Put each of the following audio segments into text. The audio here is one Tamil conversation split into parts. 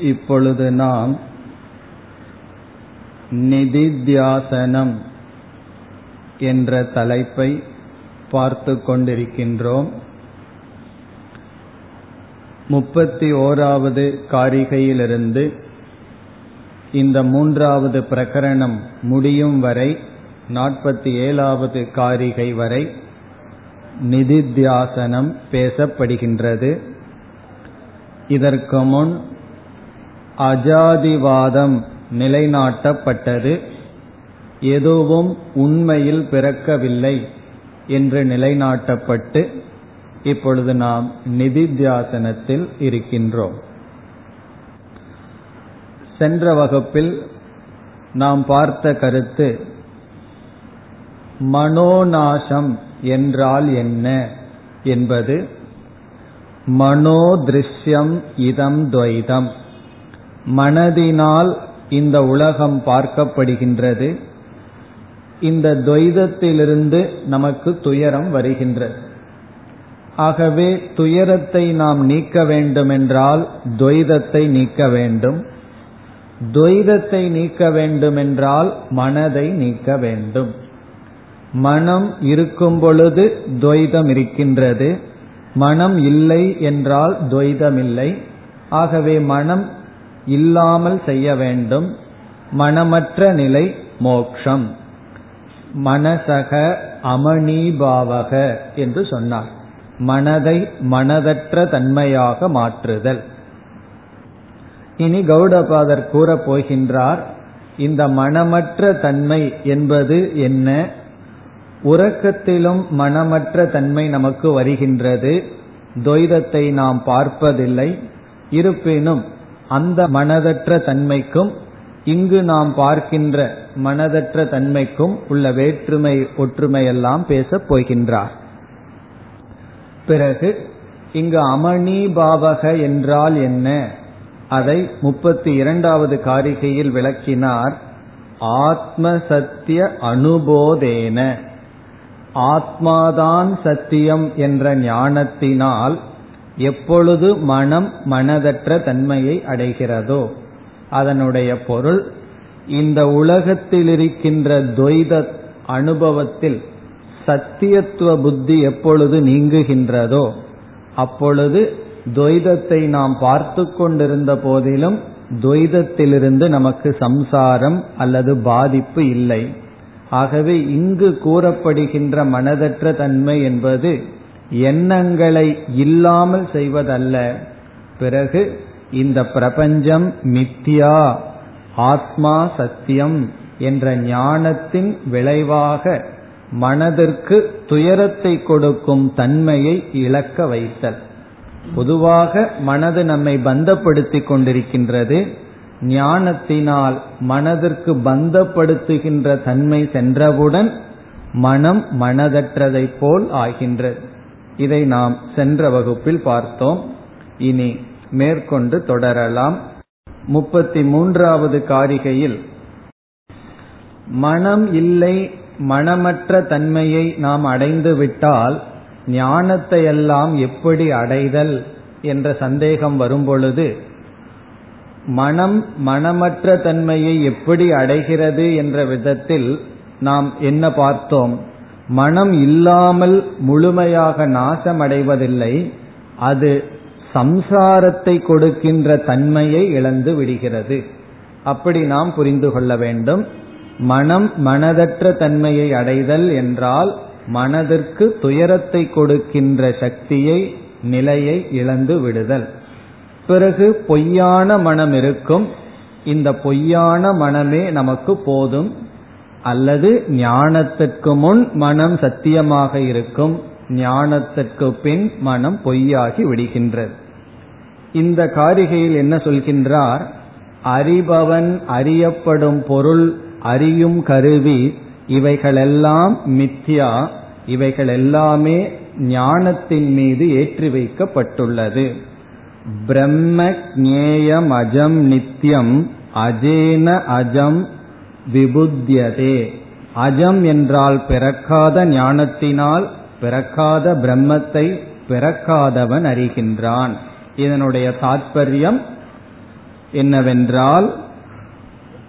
இப்பொழுது நாம் நிதித்தியாசனம் என்ற தலைப்பை பார்த்து கொண்டிருக்கின்றோம். முப்பத்தி ஓராவது காரிகையிலிருந்து இந்த மூன்றாவது பிரகரணம் முடியும் வரை நாற்பத்தி ஏழாவது காரிகை வரை நிதித்தியாசனம் பேசப்படுகின்றது. இதற்கு முன் அஜாதிவாதம் நிலைநாட்டப்பட்டது. எதுவும் உண்மையில் பிறக்கவில்லை என்று நிலைநாட்டப்பட்டு இப்பொழுது நாம் நிதித்தியாசனத்தில் இருக்கின்றோம். சென்ற வகுப்பில் நாம் பார்த்த கருத்து மனோநாசம் என்றால் என்ன என்பது மனோதிருஷ்யம் இதம் துவைதம். மனதினால் இந்த உலகம் பார்க்கப்படுகின்றது. இந்த துவைதத்திலிருந்து நமக்கு துயரம் வருகின்றது. ஆகவே துயரத்தை நாம் நீக்க வேண்டுமென்றால் துவைதத்தை நீக்க வேண்டும். துவைதத்தை நீக்க வேண்டுமென்றால் மனதை நீக்க வேண்டும். மனம் இருக்கும் பொழுது துவைதம் இருக்கின்றது. மனம் இல்லை என்றால் துவைதம் இல்லை. ஆகவே மனம் இல்லாமல் செய்ய வேண்டும். மனமற்ற நிலை மோக்ஷம். மனசக அமணீபாவக என்று சொன்னார். மனதை மனதற்ற தன்மையாக மாற்றுதல். இனி கௌடபாதர் கூறப்போகின்றார் இந்த மனமற்ற தன்மை என்பது என்ன? உறக்கத்திலும் மனமற்ற தன்மை நமக்கு வருகின்றது. துவைதத்தை நாம் பார்ப்பதில்லை. இருப்பினும் அந்த மனதற்ற தன்மைக்கும் இங்கு நாம் பார்க்கின்ற மனதற்ற தன்மைக்கும் உள்ள வேற்றுமை ஒற்றுமையெல்லாம் பேசப் போகின்றார். பிறகு இங்கு அமணி பாவக என்றால் என்ன? அதை முப்பத்தி இரண்டாவது காரிகையில் விளக்கினார். ஆத்ம சத்திய அனுபோதேன. ஆத்மாதான் சத்தியம் என்ற ஞானத்தினால் எப்பொழுது மனம் மனதற்ற தன்மையை அடைகிறதோ அதனுடைய பொருள் இந்த உலகத்தில் இருக்கின்ற துவைத அனுபவத்தில் சத்தியத்துவ புத்தி எப்பொழுது நீங்குகின்றதோ அப்பொழுது துவைதத்தை நாம் பார்த்து கொண்டிருந்த போதிலும் துவைதத்திலிருந்து நமக்கு சம்சாரம் அல்லது பாதிப்பு இல்லை. ஆகவே இங்கு கூறப்படுகின்ற மனதற்ற தன்மை என்பது எண்ணங்களை இல்லாமல் செய்வதல்ல. பிறகு இந்த பிரபஞ்சம் மித்யா ஆத்மா சத்தியம் என்ற ஞானத்தின் விளைவாக மனதிற்கு துயரத்தை கொடுக்கும் தன்மையை இழக்க வைத்தல். பொதுவாக மனது நம்மை பந்தப்படுத்திக் கொண்டிருக்கின்றது. ஞானத்தினால் மனதிற்கு பந்தப்படுத்துகின்ற தன்மை சென்றவுடன் மனம் மனதற்றதை போல் ஆகின்றது. இதை நாம் சென்ற வகுப்பில் பார்த்தோம். இனி மேற்கொண்டு தொடரலாம். முப்பத்தி மூன்றாவது காரிகையில் மனம் இல்லை மனமற்ற தன்மையை நாம் அடைந்து விட்டால் ஞானத்தை எல்லாம் எப்படி அடைதல் என்ற சந்தேகம் வரும்பொழுது மனம் மனமற்ற தன்மையை எப்படி அடைகிறது என்ற விதத்தில் நாம் என்ன பார்த்தோம்? மனம் இல்லாமல் முழுமையாக நாசமடைவதில்லை அது சம்சாரத்தை கொடுக்கின்ற தன்மையை இழந்து விடுகிறது. அப்படி நாம் புரிந்து கொள்ள வேண்டும். மனம் மனதற்ற தன்மையை அடைதல் என்றால் மனதிற்கு துயரத்தை கொடுக்கின்ற சக்தியை நிலையை இழந்து விடுதல். பிறகு பொய்யான மனம் இருக்கும். இந்த பொய்யான மனமே நமக்கு போதும். அல்லது ஞானத்திற்கு முன் மனம் சத்தியமாக இருக்கும் ஞானத்திற்கு பின் மனம் பொய்யாகி விடுகின்றது. இந்த காரிகையில் என்ன சொல்கின்றார்? அறிபவன் அறியப்படும் பொருள் அறியும் கருவி இவைகளெல்லாம் மித்யா இவைகள் எல்லாமே ஞானத்தின் மீது ஏற்றி வைக்கப்பட்டுள்ளது. பிரம்ம ஜேயம் அஜம் நித்யம் அஜேன அஜம் விபுத்தியதே. அஜம் என்றால் பிறக்காத ஞானத்தினால் பிறக்காத பிரம்மத்தை பிறக்காதவன் அறிகின்றான். இதனுடைய தாற்பயம் என்னவென்றால்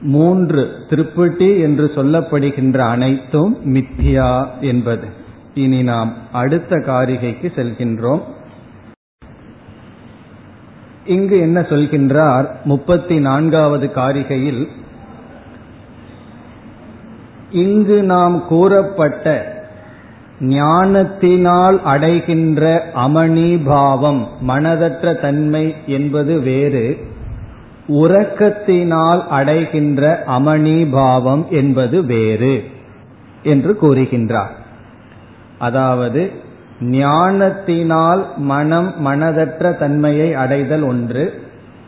மூன்று திருப்பட்டி என்று சொல்லப்படுகின்ற அனைத்தும் மித்யா என்பது. இனி நாம் அடுத்த காரிகைக்கு செல்கின்றோம். இங்கு என்ன சொல்கின்றார்? முப்பத்தி நான்காவது காரிகையில் இங்கு நாம் கூறப்பட்ட ஞானத்தினால் அடைகின்ற அமணிபாவம் மனதற்ற தன்மை என்பது வேறு உறக்கத்தினால் அடைகின்ற அமணிபாவம் என்பது வேறு என்று கூறுகின்றார். அதாவது ஞானத்தினால் மனம் மனதற்ற தன்மையை அடைதல் ஒன்று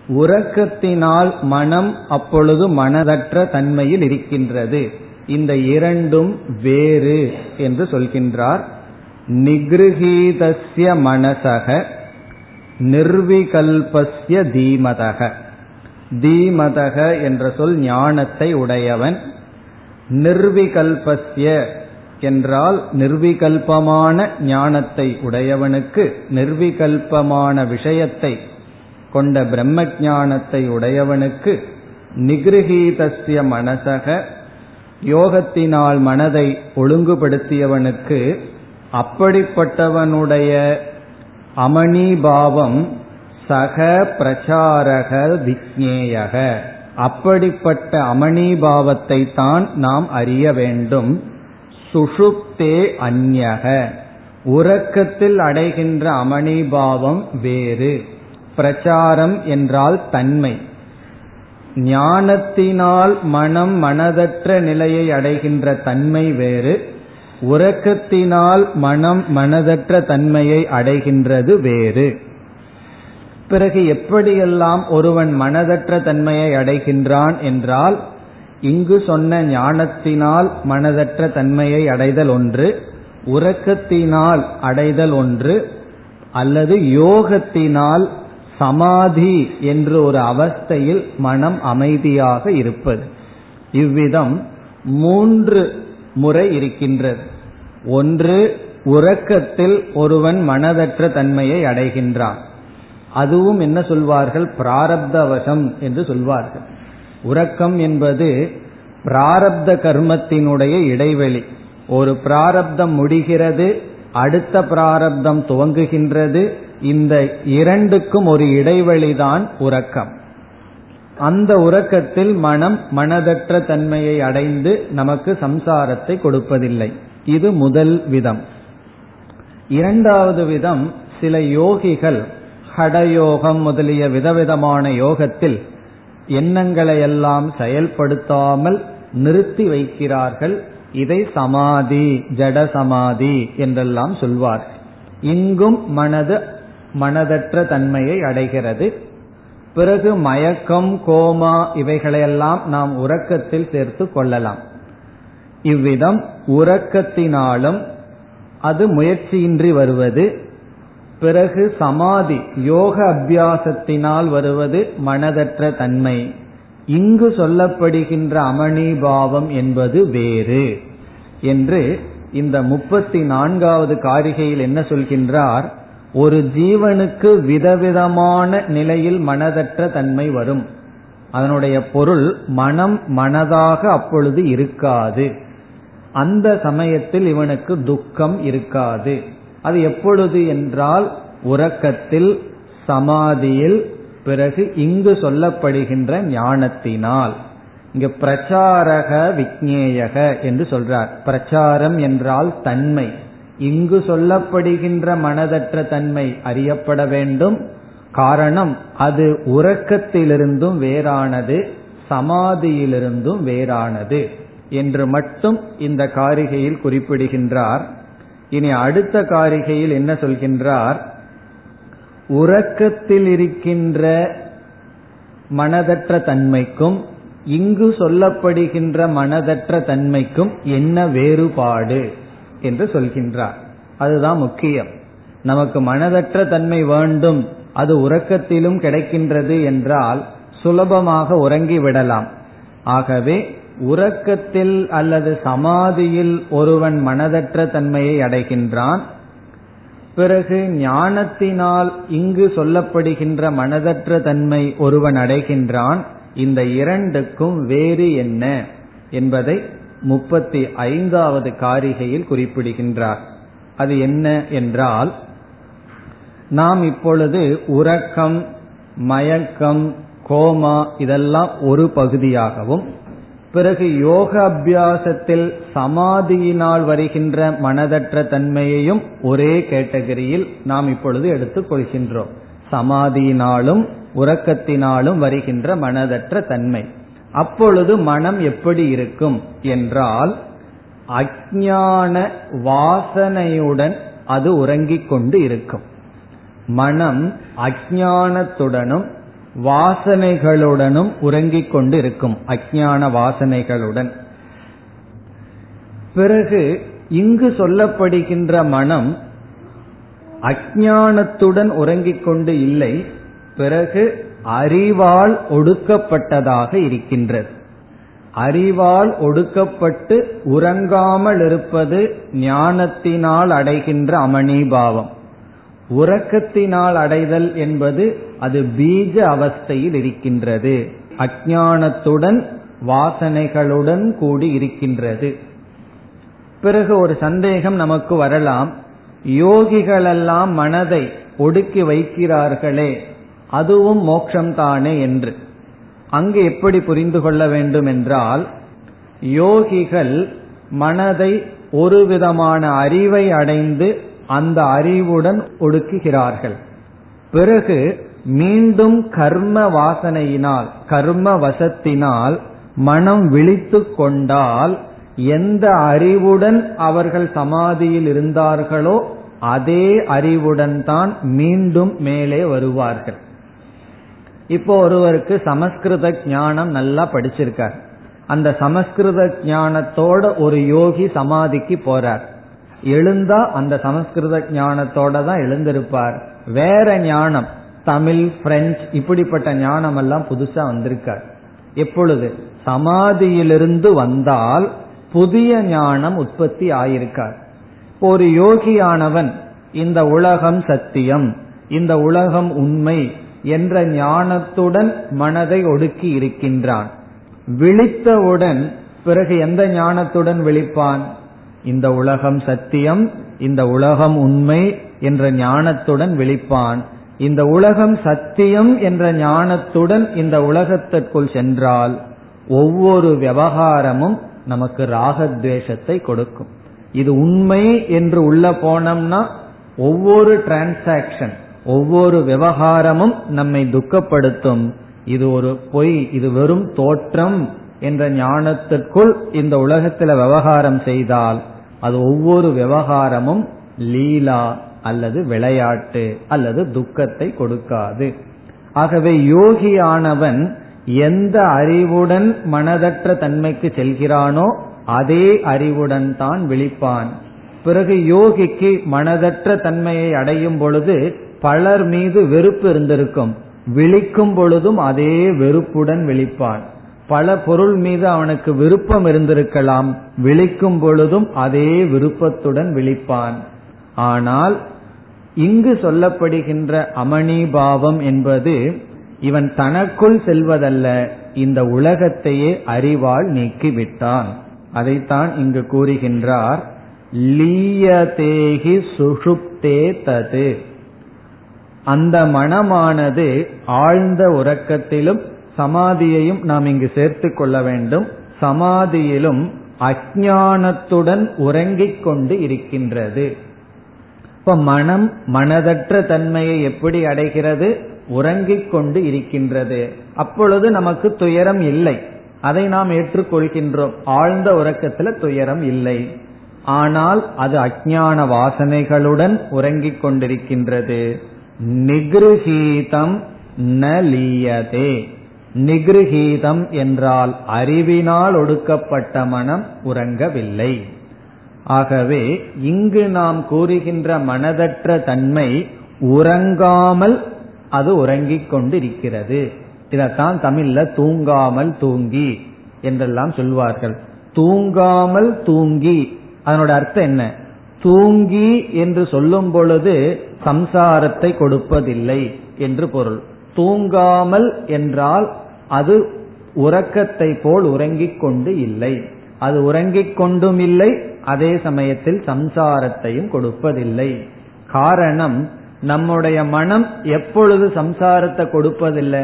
உறக்கத்தினால் மனம் அப்பொழுது மனதற்ற தன்மையில் இருக்கின்றது. இந்த இரண்டும் வேறு என்று சொல்கின்றார். நிகிருகீதஸ்ய மனசக நிர்விகல்பஸ்ய தீமதக. தீமதக என்ற சொல் ஞானத்தை உடையவன். நிர்விகல்பஸ்ய என்றால் நிர்விகல்பமான ஞானத்தை உடையவனுக்கு நிர்விகல்பமான விஷயத்தை கொண்ட பிரம்ம ஞானத்தை உடையவனுக்கு நிகிருகீதஸ்ய மனசக யோகத்தினால் மனதை ஒழுங்குபடுத்தியவனுக்கு அப்படிப்பட்டவனுடைய அமணிபாவம் சக பிரச்சாரக விக்னேயக அப்படிப்பட்ட அமணிபாவத்தை தான் நாம் அறிய வேண்டும். சுஷுப்தே அந்யக உறக்கத்தில் அடைகின்ற அமணிபாவம் வேறு. பிரச்சாரம் என்றால் தன்மை. ஞானத்தினால் மனம் மனதற்ற நிலையை அடைகின்ற தன்மை வேறு உறக்கத்தினால் மனம் மனதற்ற தன்மையை அடைகின்றது வேறு. பிறகு எப்படியெல்லாம் ஒருவன் மனதற்ற தன்மையை அடைகின்றான் என்றால் இங்கு சொன்ன ஞானத்தினால் மனதற்ற தன்மையை அடைதல் ஒன்று உறக்கத்தினால் அடைதல் ஒன்று அல்லது யோகத்தினால் சமாதி என்று ஒரு அவஸ்தையில் மனம் அமைதியாக இருப்பது. இவ்விதம் மூன்று முறை இருக்கின்றது. ஒன்று உறக்கத்தில் ஒருவன் மனதற்ற தன்மையை அடைகின்றான். அதுவும் என்ன சொல்வார்கள்? பிராரப்தவசம் என்று சொல்வார்கள். உறக்கம் என்பது பிராரப்த கர்மத்தினுடைய இடைவெளி. ஒரு பிராரப்தம் முடிகிறது அடுத்த பிராரப்தம் துவங்குகின்றது இந்த இரண்டுக்கும் ஒரு இடைவெளிதான் உறக்கம். அந்த உறக்கத்தில் மனம் மனதற்ற தன்மையை அடைந்து நமக்கு சம்சாரத்தை கொடுப்பதில்லை. இது முதல் விதம். இரண்டாவது விதம் சில யோகிகள் ஹடயோகம் முதலிய விதவிதமான யோகத்தில் எண்ணங்களை எல்லாம் செயல்படுத்தாமல் நிறுத்தி வைக்கிறார்கள். இதை சமாதி ஜட சமாதி என்றெல்லாம் சொல்வார்கள். இங்கும் மனது மனதற்ற தன்மையை அடைகிறது. பிறகு மயக்கம் கோமா இவைகளையெல்லாம் நாம் உறக்கத்தில் சேர்த்து கொள்ளலாம். இவ்விதம் உறக்கத்தினாலும் அது முயற்சியின்றி வருவது பிறகு சமாதி யோக அபியாசத்தினால் வருவது மனதற்ற தன்மை. இங்கு சொல்லப்படுகின்ற அமணிபாவம் என்பது வேறு. என்று இந்த முப்பத்தி நான்காவது காரிகையில் என்ன சொல்கின்றார்? ஒரு ஜீவனுக்கு விதவிதமான நிலையில் மனதற்ற தன்மை வரும். அதனுடைய பொருள் மனம் மனதாக அப்பொழுது இருக்காது. அந்த சமயத்தில் இவனுக்கு துக்கம் இருக்காது. அது எப்பொழுது என்றால் உறக்கத்தில் சமாதியில் பிறகு இங்கு சொல்லப்படுகின்ற ஞானத்தினால். இங்கு பிரச்சாரக விக்னேயக என்று சொல்றார். பிரச்சாரம் என்றால் தன்மை. இங்கு சொல்லப்படுகின்ற மனதற்ற தன்மை அறியப்பட வேண்டும். காரணம் அது உறக்கத்திலிருந்தும் வேறானது சமாதியிலிருந்தும் வேறானது என்று மட்டும் இந்த காரிகையில் குறிப்பிடுகின்றார். இனி அடுத்த காரிகையில் என்ன சொல்கின்றார்? உறக்கத்தில் இருக்கின்ற மனதற்ற தன்மைக்கும் இங்கு சொல்லப்படுகின்ற மனதற்ற தன்மைக்கும் என்ன வேறுபாடு? என்று சொல்கின்றார். அதுதான் முக்கியம். நமக்கு மனதற்ற தன்மை வேண்டும். அது உறக்கத்திலும் கிடைக்கின்றது என்றால் சுலபமாக உறங்கி விடலாம். ஆகவே உறக்கத்தில் அல்லது சமாதியில் ஒருவன் மனதற்ற தன்மையை அடைகின்றான். பிறகு ஞானத்தினால் இங்கு சொல்லப்படுகின்ற மனதற்ற தன்மை ஒருவன் அடைகின்றான். இந்த இரண்டுக்கும் வேறு என்ன என்பதை முப்பத்தி ஐந்தாவது காரிகையில் குறிப்பிடுகின்றார். அது என்ன என்றால் நாம் இப்பொழுது உறக்கம் மயக்கம் கோமா இதெல்லாம் ஒரு பகுதியாகவும் பிறகு யோக அபியாசத்தில் சமாதியினால் வருகின்ற மனதற்ற தன்மையையும் ஒரே கேட்டகரியில் நாம் இப்பொழுது எடுத்துக் கொள்கின்றோம். சமாதியினாலும் உறக்கத்தினாலும் வருகின்ற மனதற்ற தன்மை. அப்பொழுது மனம் எப்படி இருக்கும் என்றால் அஜான வாசனையுடன் அது உறங்கிக் கொண்டு இருக்கும். மனம் அஜானத்துடனும் வாசனைகளுடனும் உறங்கிக் கொண்டு இருக்கும் அஜான வாசனைகளுடன். பிறகு இங்கு சொல்லப்படுகின்ற மனம் அஜானத்துடன் உறங்கிக் கொண்டு இல்லை பிறகு அறிவால் ஒடுக்கப்பட்டதாக இருக்கின்றது. அறிவால் ஒடுக்கப்பட்டு உறங்காமல் இருப்பது ஞானத்தினால் அடைகின்ற அமணிபாவம் உறக்கத்தினால் அடைதல் என்பது அது பீஜ அவஸ்தையில் இருக்கின்றது. அஜானத்துடன் வாசனைகளுடன் கூடி இருக்கின்றது. பிறகு ஒரு சந்தேகம் நமக்கு வரலாம். யோகிகளெல்லாம் மனதை ஒடுக்கி வைக்கிறார்களே அதுவும் மோட்சம்தானே என்று. அங்கு எப்படி புரிந்து கொள்ள வேண்டும் என்றால் யோகிகள் மனதை ஒரு விதமான அறிவை அடைந்து அந்த அறிவுடன் ஒடுக்குகிறார்கள். பிறகு மீண்டும் கர்ம வாசனையினால் கர்ம வசத்தினால் மனம் விழித்து கொண்டால் எந்த அறிவுடன் அவர்கள் சமாதியில் இருந்தார்களோ அதே அறிவுடன் தான் மீண்டும் மேலே வருவார்கள். இப்போ ஒருவருக்கு சமஸ்கிருத ஞானம் நல்லா படிச்சிருக்கார். அந்த சமஸ்கிருத ஞானத்தோட ஒரு யோகி சமாதிக்கு போறார். எழுந்தா அந்த சமஸ்கிருத ஞானத்தோட தான் எழுந்திருப்பார். வேற ஞானம் தமிழ் பிரெஞ்சு இப்படிப்பட்ட ஞானம் எல்லாம் புதுசா வந்திருக்கார். எப்பொழுது? சமாதியிலிருந்து வந்தால் புதிய ஞானம் உற்பத்தி ஆயிருக்கார். ஒரு யோகியானவன் இந்த உலகம் சத்தியம் இந்த உலகம் உண்மை என்ற ஞானத்துடன் மனதை ஒடுக்கி இருக்கின்றான். விழித்தவுடன் பிறகு எந்த ஞானத்துடன் விழிப்பான்? இந்த உலகம் சத்தியம் இந்த உலகம் உண்மை என்ற ஞானத்துடன் விழிப்பான். இந்த உலகம் சத்தியம் என்ற ஞானத்துடன் இந்த உலகத்திற்குள் சென்றால் ஒவ்வொரு விவகாரமும் நமக்கு ராகத்வேஷத்தை கொடுக்கும். இது உண்மை என்று உள்ள போனோம்னா ஒவ்வொரு டிரான்சாக்சன் ஒவ்வொரு விவகாரமும் நம்மை துக்கப்படுத்தும். இது ஒரு பொய் இது வெறும் தோற்றம் என்ற ஞானத்திற்குள் இந்த உலகத்தில் விவகாரம் செய்தால் அது ஒவ்வொரு விவகாரமும் லீலா அல்லது விளையாட்டு அல்லது துக்கத்தை கொடுக்காது. ஆகவே யோகியானவன் எந்த அறிவுடன் மனதற்ற தன்மைக்கு செல்கிறானோ அதே அறிவுடன் தான் விழிப்பான். பிறகு யோகிக்கு மனதற்ற தன்மையை அடையும் பொழுது பலர் மீது வெறுப்பு இருந்திருக்கும். விழிக்கும் பொழுதும் அதே வெறுப்புடன் விழிப்பான் பல பொருள் மீது அவனுக்கு விருப்பம் இருந்திருக்கலாம். விழிக்கும் பொழுதும் அதே விருப்பத்துடன் விழிப்பான். ஆனால் இங்கு சொல்லப்படுகின்ற அமணிபாவம் என்பது இவன் தனக்குள் செல்வதல்ல இந்த உலகத்தையே அறிவால் நீக்கிவிட்டான். அதைத்தான் இங்கு கூறுகின்றார் லீயதேகி சுஷுப்தே தது. அந்த மனமானது ஆழ்ந்த உறக்கத்திலும் சமாதியையும் நாம் இங்கு சேர்த்து கொள்ள வேண்டும். சமாதியிலும் அஜானத்துடன் உறங்கிக் கொண்டு இருக்கின்றது. இப்ப மனம் மனதற்ற தன்மையை எப்படி அடைகிறது? உறங்கிக் கொண்டு இருக்கின்றது. அப்பொழுது நமக்கு துயரம் இல்லை. அதை நாம் ஏற்றுக்கொள்கின்றோம். ஆழ்ந்த உறக்கத்துல துயரம் இல்லை. ஆனால் அது அஜான வாசனைகளுடன் உறங்கிக் கொண்டிருக்கின்றது. நிகிருஹீதம் நலியதே நிகிருஹீதம் என்றால் அறிவினால் ஒடுக்கப்பட்ட மனம் உறங்கவில்லை. ஆகவே இங்கு நாம் கூறுகின்ற மனதற்ற தன்மை உறங்காமல் அது உறங்கிக் கொண்டிருக்கிறது. இதத்தான் தமிழ்ல தூங்காமல் தூங்கி என்றெல்லாம் சொல்வார்கள். தூங்காமல் தூங்கி. அதனோட அர்த்தம் என்ன? தூங்கி என்று சொல்லும் பொழுது சம்சாரத்தை கொடுப்பதில்லை என்று பொருள். தூங்காமல் என்றால் அது உறக்கத்தை போல் உறங்கிக் கொண்டு இல்லை. அது உறங்கிக் கொண்டும் இல்லை அதே சமயத்தில் சம்சாரத்தையும் கொடுப்பதில்லை. காரணம் நம்முடைய மனம் எப்பொழுது சம்சாரத்தை கொடுப்பதில்லை?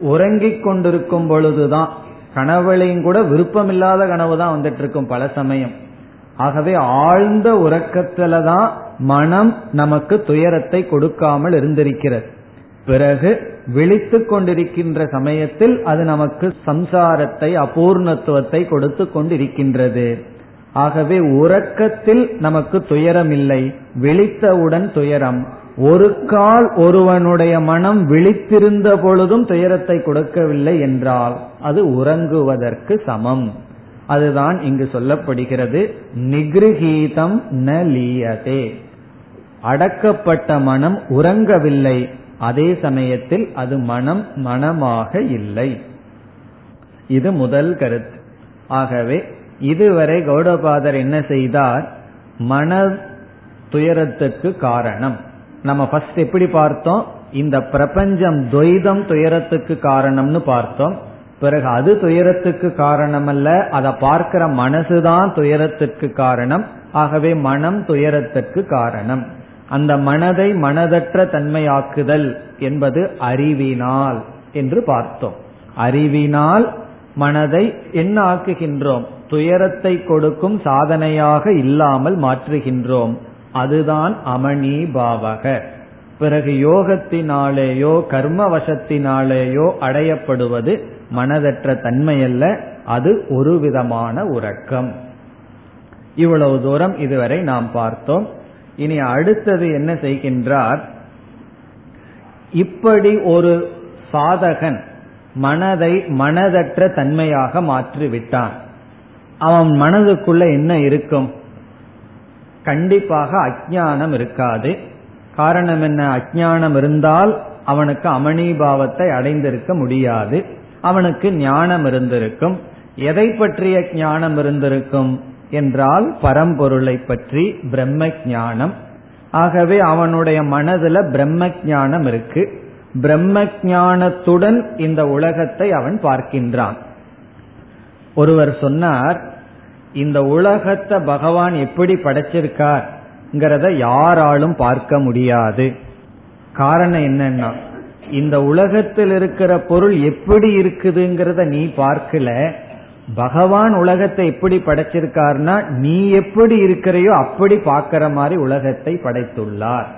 உறங்கிக் கொண்டிருக்கும் பொழுதுதான். கனவுலையும் கூட விருப்பமில்லாத கனவு தான் வந்துட்டு இருக்கும் பல சமயம். ஆகவே ஆழ்ந்த உறக்கத்துல தான் மனம் நமக்கு துயரத்தை கொடுக்காமல் இருந்திருக்கிறது. பிறகு விழித்து கொண்டிருக்கின்ற சமயத்தில் அது நமக்கு சம்சாரத்தை அபூர்ணத்துவத்தை கொடுத்து கொண்டிருக்கின்றது. ஆகவே உறக்கத்தில் நமக்கு துயரம் இல்லை விழித்தவுடன் துயரம். ஒரு கால் ஒருவனுடைய மனம் விழித்திருந்த பொழுதும் துயரத்தை கொடுக்கவில்லை என்றால் அது உறங்குவதற்கு சமம். அதுதான் இங்கு சொல்லப்படுகிறது நிகிருகீதம் ந லீயதே. அடக்கப்பட்ட மனம் உறங்கவில்லை. அதே சமயத்தில் அது மனம் மனமாக இல்லை. இது முதல் கருத்து. ஆகவே இதுவரை கௌடபாதர் என்ன செய்தார்? மன துயரத்துக்கு காரணம். நம்ம ஃபர்ஸ்ட் எப்படி பார்த்தோம்? இந்த பிரபஞ்சம் துவைதம் துயரத்துக்கு காரணம்னு பார்த்தோம். பிறகு அது துயரத்துக்கு காரணம் அல்ல அதை பார்க்கிற மனசுதான் துயரத்துக்கு காரணம். ஆகவே மனம் துயரத்துக்கு காரணம். அந்த மனதை மனதற்ற தன்மையாக்குதல் என்பது அறிவினால் என்று பார்த்தோம். அறிவினால் மனதை என்ன ஆக்குகின்றோம்? துயரத்தை கொடுக்கும் சாதனையாக இல்லாமல் மாற்றுகின்றோம். அதுதான் அமணி பாவக. பிறகு யோகத்தினாலேயோ கர்ம வசத்தினாலேயோ அடையப்படுவது மனதற்ற தன்மையல்ல அது ஒரு விதமான உறக்கம். இவ்வளவு தூரம் இதுவரை நாம் பார்த்தோம். இனி அடுத்தது என்ன செய்கின்றார்? இப்படி ஒரு சாதகன் மனதை மனதற்ற தன்மையாக மாற்றி விட்டான் அவன் மனதுக்குள்ள என்ன இருக்கும்? கண்டிப்பாக அஜானம் இருக்காது. காரணம் என்ன? அஜானம் இருந்தால் அவனுக்கு அமணிபாவத்தை அடைந்திருக்க முடியாது. அவனுக்கு ஞானம் இருந்திருக்கும். எதை பற்றிய ஞானம் இருந்திருக்கும் என்றால் பரம்பொருளை பற்றி பிரம்ம ஞானம். ஆகவே அவனுடைய மனதுல பிரம்ம ஞானம் இருக்கு. பிரம்ம ஞானத்துடன் இந்த உலகத்தை அவன் பார்க்கின்றான். ஒருவர் சொன்னார் இந்த உலகத்தை பகவான் எப்படி படைச்சிருக்கார்ங்கிறத யாராலும் பார்க்க முடியாது. காரணம் என்னன்னா இந்த உலகத்தில் இருக்கிற பொருள் எப்படி இருக்குதுங்கிறத நீ பார்க்கல. பகவான் உலகத்தை எப்படி படைச்சிருக்காருன்னா நீ எப்படி இருக்கிறையோ அப்படி பார்க்கிற மாதிரி உலகத்தை படைத்துள்ளார்.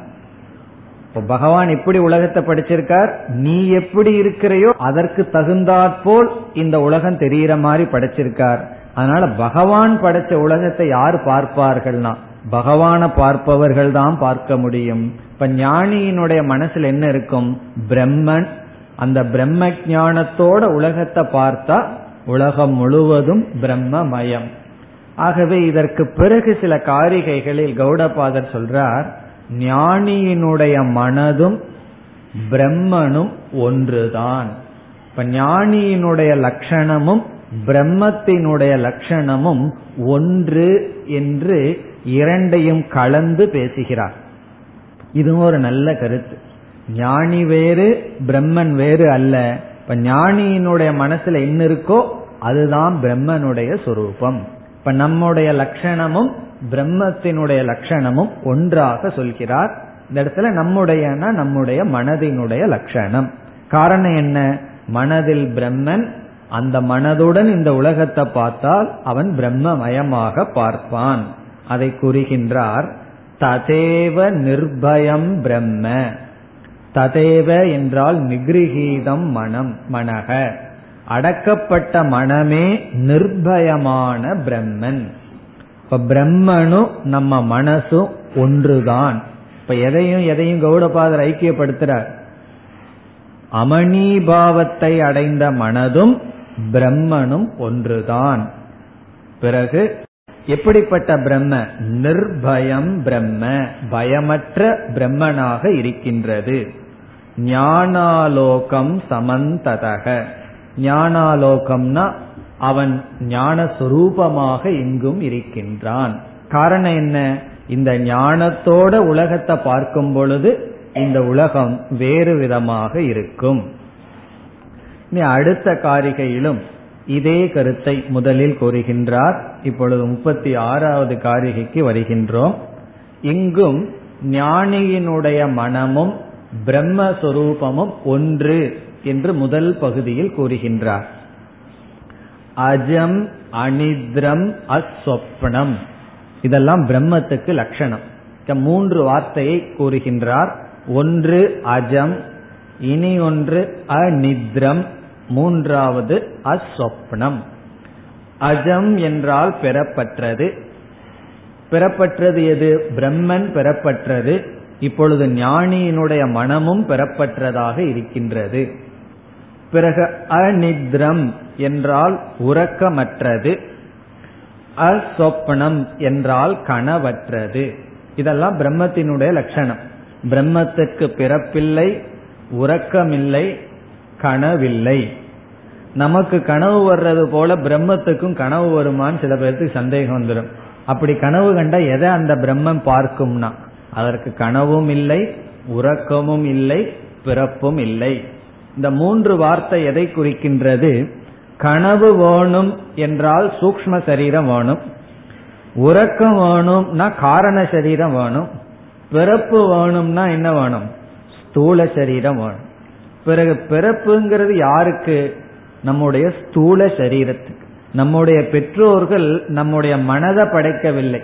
இப்போ பகவான் எப்படி உலகத்தை படைச்சிருக்கார்? நீ எப்படி இருக்கிறையோ அதற்கு தகுந்தாற்போல் இந்த உலகம் தெரிகிற மாதிரி படைச்சிருக்கார். அதனால பகவான் படைச்ச உலகத்தை யார் பார்ப்பார்கள்னா பகவான பார்ப்பவர்கள் தான் பார்க்க முடியும். இப்ப ஞானியினுடைய மனசுல என்ன இருக்கும்? பிரம்மன். அந்த பிரம்ம ஞானத்தோட உலகத்தை பார்த்தா உலகம் முழுவதும் பிரம்மமயம். ஆகவே இதற்கு பிறகு சில காரிகைகளில் கௌடபாதர் சொல்றார் ஞானியினுடைய மனதும் பிரம்மனும் ஒன்றுதான். இப்ப ஞானியினுடைய லட்சணமும் பிரம்மத்தினுடைய லட்சணமும் ஒன்று என்று இரண்டையும் கலந்து பேசுகிறார். இதுவும் ஒரு நல்ல கருத்து. ஞானி வேறு பிரம்மன் வேறு அல்ல. இப்ப ஞானியினுடைய மனசுல என்ன இருக்கோ அதுதான் பிரம்மனுடைய சொரூபம். இப்ப நம்முடைய லட்சணமும் பிரம்மத்தினுடைய லட்சணமும் ஒன்றாக சொல்கிறார். இந்த இடத்துல நம்முடைய நம்முடைய மனதினுடைய லட்சணம். காரணம் என்ன? மனதில் பிரம்மன் அந்த மனதுடன் இந்த உலகத்தை பார்த்தால் அவன் பிரம்மமயமாக பார்ப்பான். அதை கூறுகின்றார் ததேவ நிர்பயம் பிரம்ம. ததேவ என்றால் நிகிருகீதம் மனம் மனக. அடக்கப்பட்ட மனமே நிர்பயமான பிரம்மன். இப்ப பிரம்மனும் நம்ம மனசும் ஒன்றுதான். இப்ப எதையும் எதையும் கௌடபாதர் ஐக்கியப்படுத்துறார். அமணிபாவத்தை அடைந்த மனதும் பிரம்மனும் ஒன்றுதான். பிறகு எப்படிப்பட்ட பிரம்ம? நிர்பயம் பிரம்ம பயமற்ற பிரம்மனாக இருக்கின்றது. ஞானாலோகம் சமந்ததக. ஞானாலோகம்னா அவன் ஞான இங்கும் எங்கும் இருக்கின்றான். காரணம் என்ன? இந்த ஞானத்தோட உலகத்தை பார்க்கும் பொழுது இந்த உலகம் வேறு விதமாக இருக்கும். இனி அடுத்த காரிகையிலும் இதே கருத்தை முதலில் கூறுகின்றார். இப்பொழுது முப்பத்தி ஆறாவது காரிகைக்கு வருகின்றோம். இங்கும் ஞானியினுடைய மனமும் பிரம்மஸ்வரூபமும் ஒன்று என்று முதல் பகுதியில் கூறுகின்றார். அஜம் அனித்ரம் அஸ்வப்னம். இதெல்லாம் பிரம்மத்துக்கு லட்சணம். மூன்று வார்த்தையை கூறுகின்றார். ஒன்று அஜம் இனி ஒன்று அநித்ரம் மூன்றாவது அஸ்வப்னம். அஜம் என்றால் பெறப்பட்டது பெறப்பட்டது எது? பிரம்மன் பெறப்பட்டது இப்பொழுது ஞானியினுடைய மனமும் பெறப்பட்டதாக இருக்கின்றது. பிறகு அநித்ரம் என்றால் உறக்கமற்றது. அஸ்வப்னம் என்றால் கனவற்றது. இதெல்லாம் பிரம்மத்தினுடைய லட்சணம். பிரம்மத்துக்கு பிறப்பில்லை உறக்கமில்லை கனவில்லை. நமக்கு கனவு வர்றது போல பிரம்மத்துக்கும் கனவு வருமான்னு சில பேருக்கு சந்தேகம் வந்துடும் அப்படி கனவு கண்டா எதை அந்த பிரம்மம் பார்க்கும்னா? அதற்கு கனவும் இல்லை உறக்கமும் இல்லை பிறப்பும் இல்லை. இந்த மூன்று வார்த்தை எதை குறிக்கின்றது? கனவு வேணும் என்றால் சூக்ம சரீரம் வேணும். உறக்கம் வேணும்னா காரண சரீரம் வேணும். பிறப்பு வேணும்னா என்ன வேணும்? ஸ்தூல சரீரம் வேணும். பிறகு பிறப்புங்கிறது யாருக்கு? நம்முடைய ஸ்தூல சரீரத்துக்கு. நம்முடைய பெற்றோர்கள் நம்முடைய மனதை படைக்கவில்லை.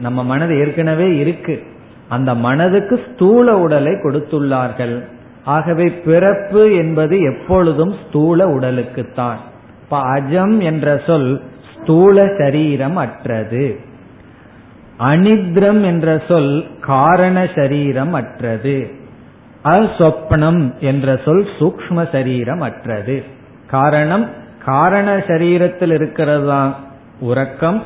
நம்ம மனது ஏற்கனவே இருக்கு. அந்த மனதுக்கு ஸ்தூல உடலை கொடுத்துள்ளார்கள். ஆகவே பிறப்பு என்பது எப்பொழுதும் ஸ்தூல உடலுக்குத்தான். இப்ப அஜம் என்ற சொல் ஸ்தூல சரீரம் அற்றது. அனித்ரம் என்ற சொல் காரண சரீரம் அற்றது. அஸ்வப்னம் என்ற சொல் சூக்ம சரீரம் அற்றது. காரணம் காரண சரீரத்தில் இருக்கிறது தான் உறக்கம்.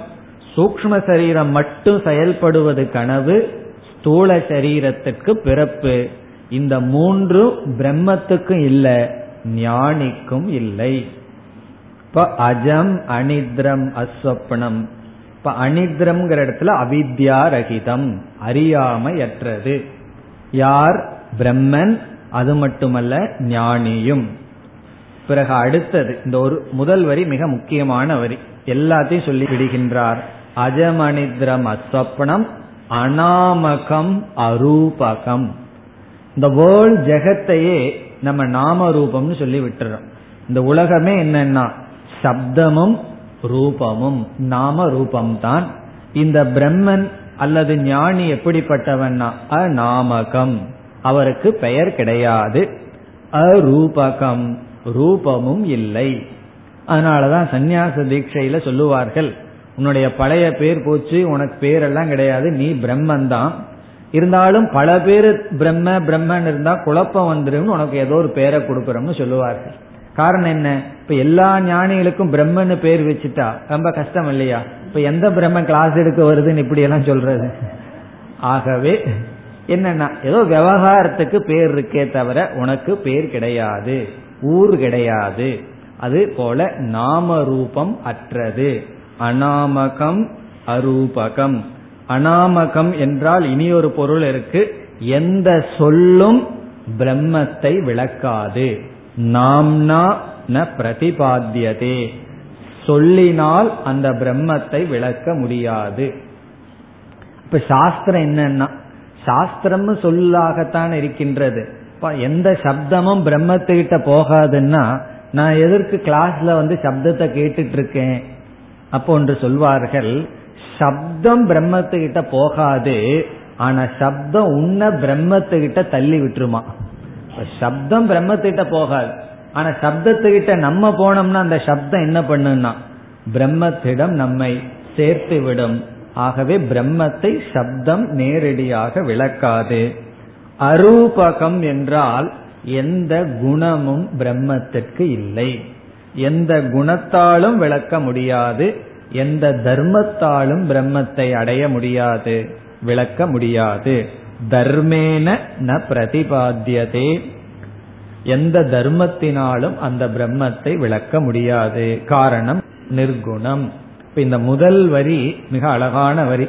சூக்ம சரீரம் மட்டும் செயல்படுவது கனவு ஸ்தூல சரீரத்துக்கு பிறப்பு. இந்த மூன்று பிரம்மத்துக்கும் இல்லை ஞானிக்கும் இல்லை. இப்ப அஜம் அனித்ரம் அஸ்வப்னம். இப்ப அனித்ரம்ங்கிற இடத்துல அவித்யா ரகிதம் அறியாமையற்றது. யார்? பிரம்மன் அது மட்டுமல்ல ஞானியும். பிறகு அடுத்தது இந்த ஒரு முதல் வரி மிக முக்கியமான வரி. எல்லாத்தையும் சொல்லி விடுகின்றார். அஜமனித்ரம் அஸ்வப்னம் அனாமகம் அரூபகம். இந்த வேர்ல்ட் ஜெகத்தையே நம்ம நாம ரூபம்னு சொல்லி விட்டுறோம். இந்த உலகமே என்னன்னா சப்தமும் ரூபமும் நாம ரூபம்தான் இந்த பிரம்மன் அல்லது ஞானி எப்படிப்பட்டவன்னா அநாமகம். அவருக்கு பெயர் கிடையாது. அரூபகம். ரூபமும் இல்லை. அதனாலதான் சந்நியாச தீட்சையில சொல்லுவார்கள் உன்னுடைய பழைய பேர் போச்சு உனக்கு பேரெல்லாம் கிடையாது நீ பிரம்மன் தான் இருந்தாலும் பல பேர் பிரம்ம பிரம்மன் இருந்தா குழப்பம் வந்துடும் உனக்கு ஏதோ ஒரு பேரை கொடுக்கறோம்னு சொல்லுவார்கள். காரணம் என்ன? இப்ப எல்லா ஞானிகளுக்கும் பிரம்மன்னு பேர் வச்சுட்டா ரொம்ப கஷ்டம் இல்லையா? இப்ப எந்த பிரம்மன் கிளாஸ் எடுக்க வருதுன்னு இப்படி எல்லாம் சொல்றது? ஆகவே என்னன்னா ஏதோ விவகாரத்துக்கு பேர் இருக்கே தவிர உனக்கு பேர் கிடையாது. ஊர் கிடையாது. அது போல நாம ரூபம் அற்றது. அநாமகம் அரூபகம். அநாமகம் என்றால் இனி ஒரு பொருள் இருக்கு. எந்த சொல்லும் பிரம்மத்தை விளக்காது. நாம்னா ந பிரதிபாத்தியதே. சொல்லினால் அந்த பிரம்மத்தை விளக்க முடியாது. இப்ப சாஸ்திரம் என்னன்னா சாஸ்திரம் சொல்லாகத்தான் இருக்கின்றது. எந்த சப்தமும் பிரம்மத்துக்கிட்ட போகாதுன்னா நான் எதற்கு கிளாஸ்ல வந்து சப்தத்தை கேட்டுட்டு இருக்கேன் அப்போ ஒன்று சொல்வார்கள் சப்தம் பிரம்மத்துக்கிட்ட போகாது ஆனா சப்தம் உன்ன பிரம்மத்துக்கிட்ட தள்ளி விட்டுருமா? சப்தம் பிரம்மத்துக்கிட்ட போகாது. ஆனா சப்தத்துக்கிட்ட நம்ம போனோம்னா அந்த சப்தம் என்ன பண்ணுன்னா பிரம்மத்திடம் நம்மை சேர்த்து விடும் ஆகவே பிரம்மத்தை சப்தம் நேரடியாக விளக்காது. அரூபகம் என்றால் எந்த குணமும் பிரம்மத்திற்கு இல்லை. எந்த குணத்தாலும் விளக்க முடியாது எந்த தர்மத்தாலும் பிரம்மத்தை அடைய முடியாது விளக்க முடியாது. தர்மேன ந பிரதிபாத்தியதே. எந்த தர்மத்தினாலும் அந்த பிரம்மத்தை விளக்க முடியாது. காரணம் நிர்குணம். இப்ப இந்த முதல் வரி மிக அழகான வரி.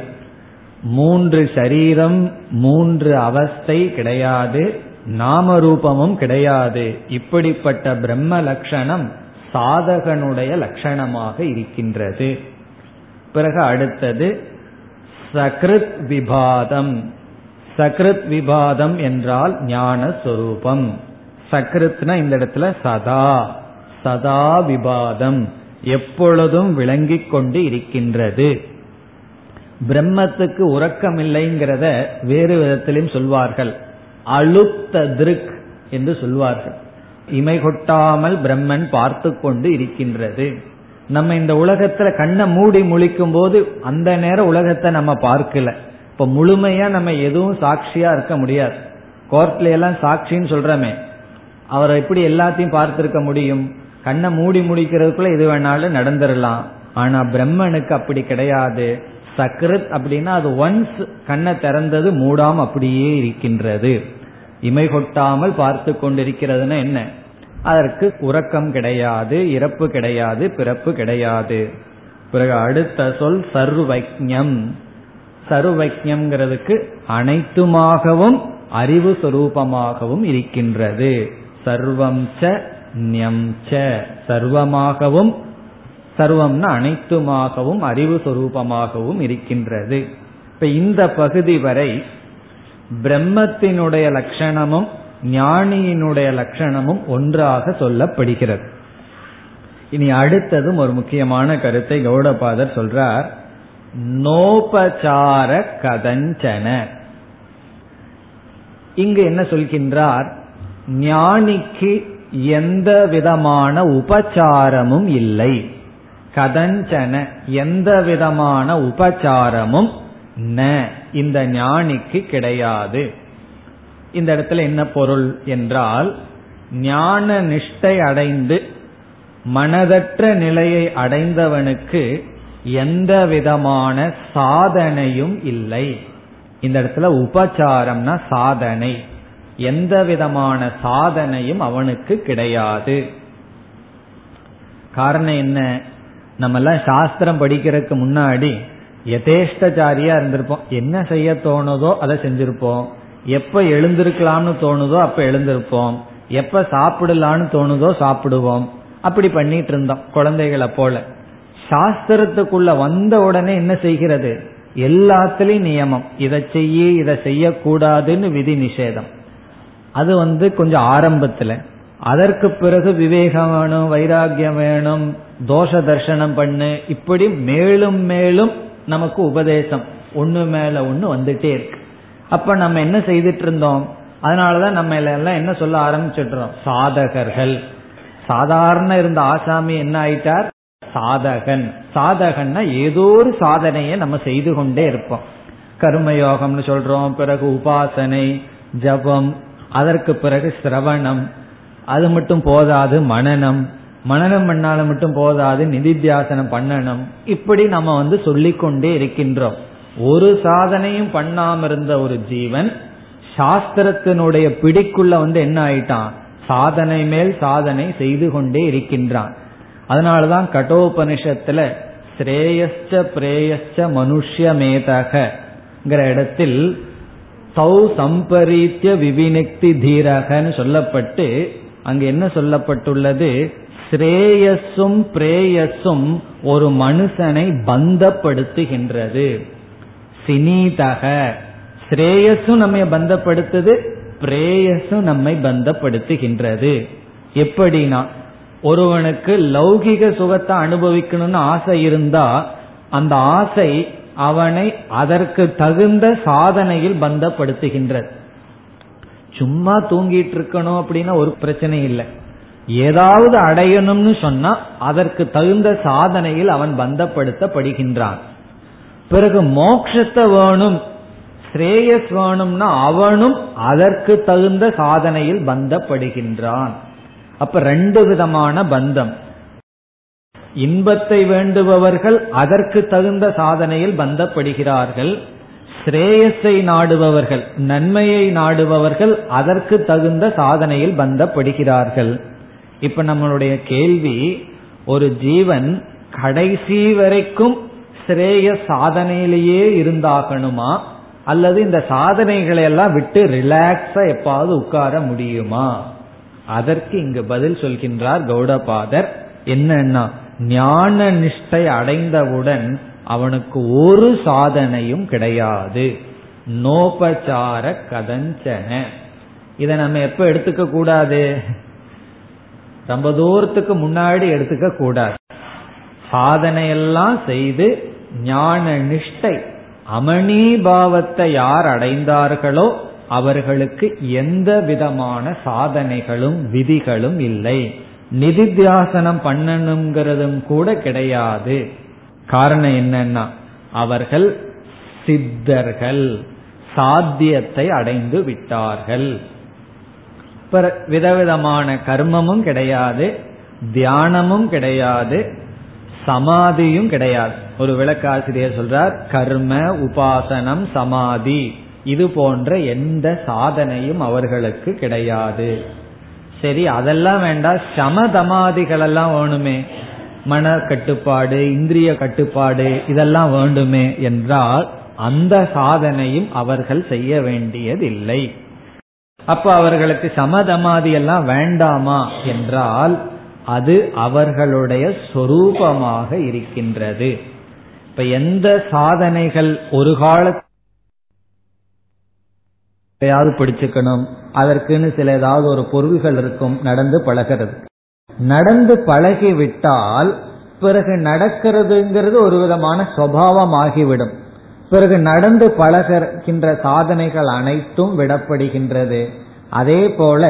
மூன்று சரீரம் மூன்று அவஸ்தை கிடையாது நாம ரூபமும் கிடையாது. இப்படிப்பட்ட பிரம்ம லட்சணம் சாதகனுடைய லட்சணமாக இருக்கின்றது. பிறகு அடுத்தது சக்ருத் விபாதம். சக்ருத் விபாதம் என்றால் ஞான சொரூபம். சக்ருத்னா இந்த இடத்துல சதா சதா விபாதம். எப்பொழுதும் விளங்கிக் கொண்டு இருக்கின்றது. பிரம்மத்துக்கு உறக்கம் இல்லைங்கிறத வேறு விதத்திலும் சொல்வார்கள். அழுத்த திருக் என்று சொல்வார்கள். இமை கொட்டாமல் பிரம்மன் பார்த்து கொண்டு இருக்கின்றது. நம்ம இந்த உலகத்துல கண்ணை மூடி முழிக்கும் போது அந்த நேரம் உலகத்தை நம்ம பார்க்கல. இப்ப முழுமையா நம்ம எதுவும் சாட்சியா இருக்க முடியாது. கோர்ட்ல எல்லாம் சாட்சின்னு சொல்றமே. அவரை எப்படி எல்லாத்தையும் பார்த்திருக்க முடியும்? கண்ணை மூடி முடிக்கிறதுக்குள்ள எது வேணாலும் நடந்துடலாம் ஆனா பிரம்மனுக்கு அப்படி கிடையாது. சக்ருத் அப்படின்னா அது ஒன்ஸ் கண்ணை திறந்தது மூடாம அப்படியே இருக்கின்றது. இமை கொட்டாமல் பார்த்து கொண்டிருக்கிறதுனா என்ன? அதற்கு உறக்கம் கிடையாது இறப்பு கிடையாது பிறப்பு கிடையாது. பிறகு அடுத்த சொல் சர்வஜம் சர்வஜம்ங்கிறதுக்கு அனைத்துமாகவும் அறிவு சுரூபமாகவும் இருக்கின்றது. சர்வம் ச ச சர்வமாகவும் சர்வம்னா அனைத்துமாகவும் அறிவு சொரூபமாகவும் இருக்கின்றது. இப்ப இந்த பகுதி வரை பிரம்மத்தினுடைய லட்சணமும் ஞானியினுடைய லட்சணமும் ஒன்றாக சொல்லப்படுகிறது. இனி அடுத்ததும் ஒரு முக்கியமான கருத்தை கௌடபாதர் சொல்றார். நோபசார கதஞ்சன. இங்கு என்ன சொல்கின்றார்? ஞானிக்கு எந்த விதமான உபச்சாரமும் இல்லை. கதஞ்சன எந்த விதமான உபச்சாரமும் ந இந்த ஞானிக்கு கிடையாது. இந்த இடத்துல என்ன பொருள் என்றால் ஞான நிஷ்டை அடைந்து மனதற்ற நிலையை அடைந்தவனுக்கு எந்த விதமான சாதனையும் இல்லை. இந்த இடத்துல உபச்சாரம்னா சாதனை. எந்த விதமான சாதனையும் அவனுக்கு கிடையாது. காரணம் என்ன? நம்ம எல்லாம் சாஸ்திரம் படிக்கிறதுக்கு முன்னாடி யதேஷ்டச்சாரியா இருந்திருப்போம். என்ன செய்ய தோணுதோ அதை செஞ்சிருப்போம். எப்ப எழுந்திருக்கலாம்னு தோணுதோ அப்ப எழுந்திருப்போம். எப்ப சாப்பிடலான்னு தோணுதோ சாப்பிடுவோம். அப்படி பண்ணிட்டு இருந்தோம் குழந்தைகளை போல. சாஸ்திரத்துக்குள்ள வந்த உடனே என்ன செய்கிறது? எல்லாத்திலையும் நியமம். இதை செய்ய இதை செய்யக்கூடாதுன்னு விதி நிஷேதம். அது வந்து கொஞ்சம் ஆரம்பத்துல. அதற்கு பிறகு விவேகம் வேணும் வைராகியம் வேணும் தோஷ தர்சனம் பண்ணு இப்படி மேலும் மேலும் நமக்கு உபதேசம். ஒண்ணு மேல ஒண்ணு வந்துட்டே இருக்கு. அப்ப நம்ம என்ன செய்துட்டு இருந்தோம் அதனாலதான் நம்ம எல்லாம் என்ன சொல்ல ஆரம்பிச்சிடுறோம்? சாதகர்கள். சாதாரண இருந்த ஆசாமி என்ன ஆயிட்டார்? சாதகன். சாதகன்னா ஏதோ ஒரு சாதனையை நம்ம செய்து கொண்டே இருப்போம். கர்மயோகம்னு சொல்றோம் பிறகு உபாசனை ஜபம் அதற்கு பிறகு சிரவணம். அது மட்டும் போதாது மனநம். மனநம் பண்ணால மட்டும் போதாது நிதித்தியாசனம் பண்ணணும். இப்படி நம்ம வந்து சொல்லிக்கொண்டே இருக்கின்றோம். ஒரு சாதனையும் பண்ணாம இருந்த ஒரு ஜீவன் சாஸ்திரத்தினுடைய பிடிக்குள்ள வந்து என்ன ஆயிட்டான்? சாதனை மேல் சாதனை செய்து கொண்டே இருக்கின்றான். அதனாலதான் கட்டோபனிஷத்துல ஸ்ரேயஸ்ச பிரேயஸ்ச மனுஷ்யமேதகிற இடத்தில் சௌ சம்பரீத்திய விவினக்தி தீரகன்னு சொல்லப்பட்டு அங்கு என்ன சொல்லப்பட்டுள்ளது? ஸ்ரேயஸும் பிரேயஸும் ஒரு மனுஷனை பந்தப்படுத்துகின்றது. சினீதக ஸ்ரேயஸும் நம்மை பந்தப்படுத்துது பிரேயஸும் நம்மை பந்தப்படுத்துகின்றது. எப்படின்னா ஒருவனுக்கு லௌகிக சுகத்தை அனுபவிக்கணும்னு ஆசை இருந்தா அந்த ஆசை அவனை அதற்கு தகுந்த சாதனையில் பந்தப்படுத்துகின்றது. சும்மா தூங்கிட்டு இருக்கணும் அப்படின்னா ஒரு பிரச்சனை இல்லை. ஏதாவது அடையணும்னு சொன்னா அதற்கு தகுந்த சாதனையில் அவன் பந்தப்படுத்தப்படுகின்றான். பிறகு மோக்ஷத்தை வேணும் ஸ்ரேயஸ் வேணும்னா அவனும் அதற்கு தகுந்த சாதனையில் பந்தப்படுகின்றான். அப்ப ரெண்டு விதமான பந்தம். இன்பத்தை வேண்டுபவர்கள் அதற்கு தகுந்த சாதனையில் பந்தப்படுகிறார்கள். ஸ்ரேயஸை நாடுபவர்கள் நன்மையை நாடுபவர்கள் அதற்கு தகுந்த சாதனையில் பந்தப்படுகிறார்கள். இப்ப நம்மளுடைய கேள்வி ஒரு ஜீவன் கடைசி வரைக்கும் ஸ்ரேய சாதனையிலேயே இருந்தாகணுமா? அல்லது இந்த சாதனைகளை எல்லாம் விட்டு ரிலாக்ஸா எப்பாவது உட்கார முடியுமா? அதற்கு இங்கு பதில் சொல்கின்றார் கௌடபாதர். என்னன்னா ஞான நிஷ்டை அடைந்தவுடன் அவனுக்கு ஒரு சாதனையும் கிடையாது. நோபச்சார கதஞ்சன. இதை நம்ம எப்ப எடுத்துக்க கூடாது? ரொம்ப தூரத்துக்கு முன்னாடி எடுத்துக்க கூடாது. சாதனையெல்லாம் செய்து ஞான நிஷ்டை அமணிபாவத்தை யார் அடைந்தார்களோ அவர்களுக்கு எந்த விதமான சாதனைகளும் விதிகளும் இல்லை. நிதித்தியாசனம் பண்ணணுங்கிறதும் கூட கிடையாது. காரணம் என்னன்னா அவர்கள் சித்தர்கள் சாத்தியத்தை அடைந்து விட்டார்கள். விதவிதமான கர்மமும் கிடையாது தியானமும் கிடையாது சமாதியும் கிடையாது. ஒரு விளக்காசிரியர் சொல்றார் கர்ம உபாசனம் சமாதி இது போன்ற எந்த சாதனையும் அவர்களுக்கு கிடையாது. சரி அதெல்லாம் வேண்டாம் சமதமாதிகள் எல்லாம் வேணுமே. மன கட்டுப்பாடு இந்திரிய கட்டுப்பாடு இதெல்லாம் வேண்டுமே என்றால் அந்த சாதனையும் அவர்கள் செய்ய வேண்டியதில்லை. அப்ப அவர்களுக்கு சமதமாதி எல்லாம் வேண்டாமா என்றால் அது அவர்களுடைய சொரூபமாக இருக்கின்றது. இப்ப எந்த சாதனைகள் ஒரு காலத்தையாவது பிடிச்சுக்கணும் அதற்குன்னு சில ஏதாவது ஒரு பொருள்கள் இருக்கும் நடந்து பழகிறது. நடந்து பழகிவிட்டால் பிறகு நடக்கிறதுங்கிறது ஒரு விதமான சுவாவம் ஆகிவிடும் பிறகு நடந்து பழகின்ற சாதனைகள் அனைத்தும் விடப்படுகின்றது. அதே போல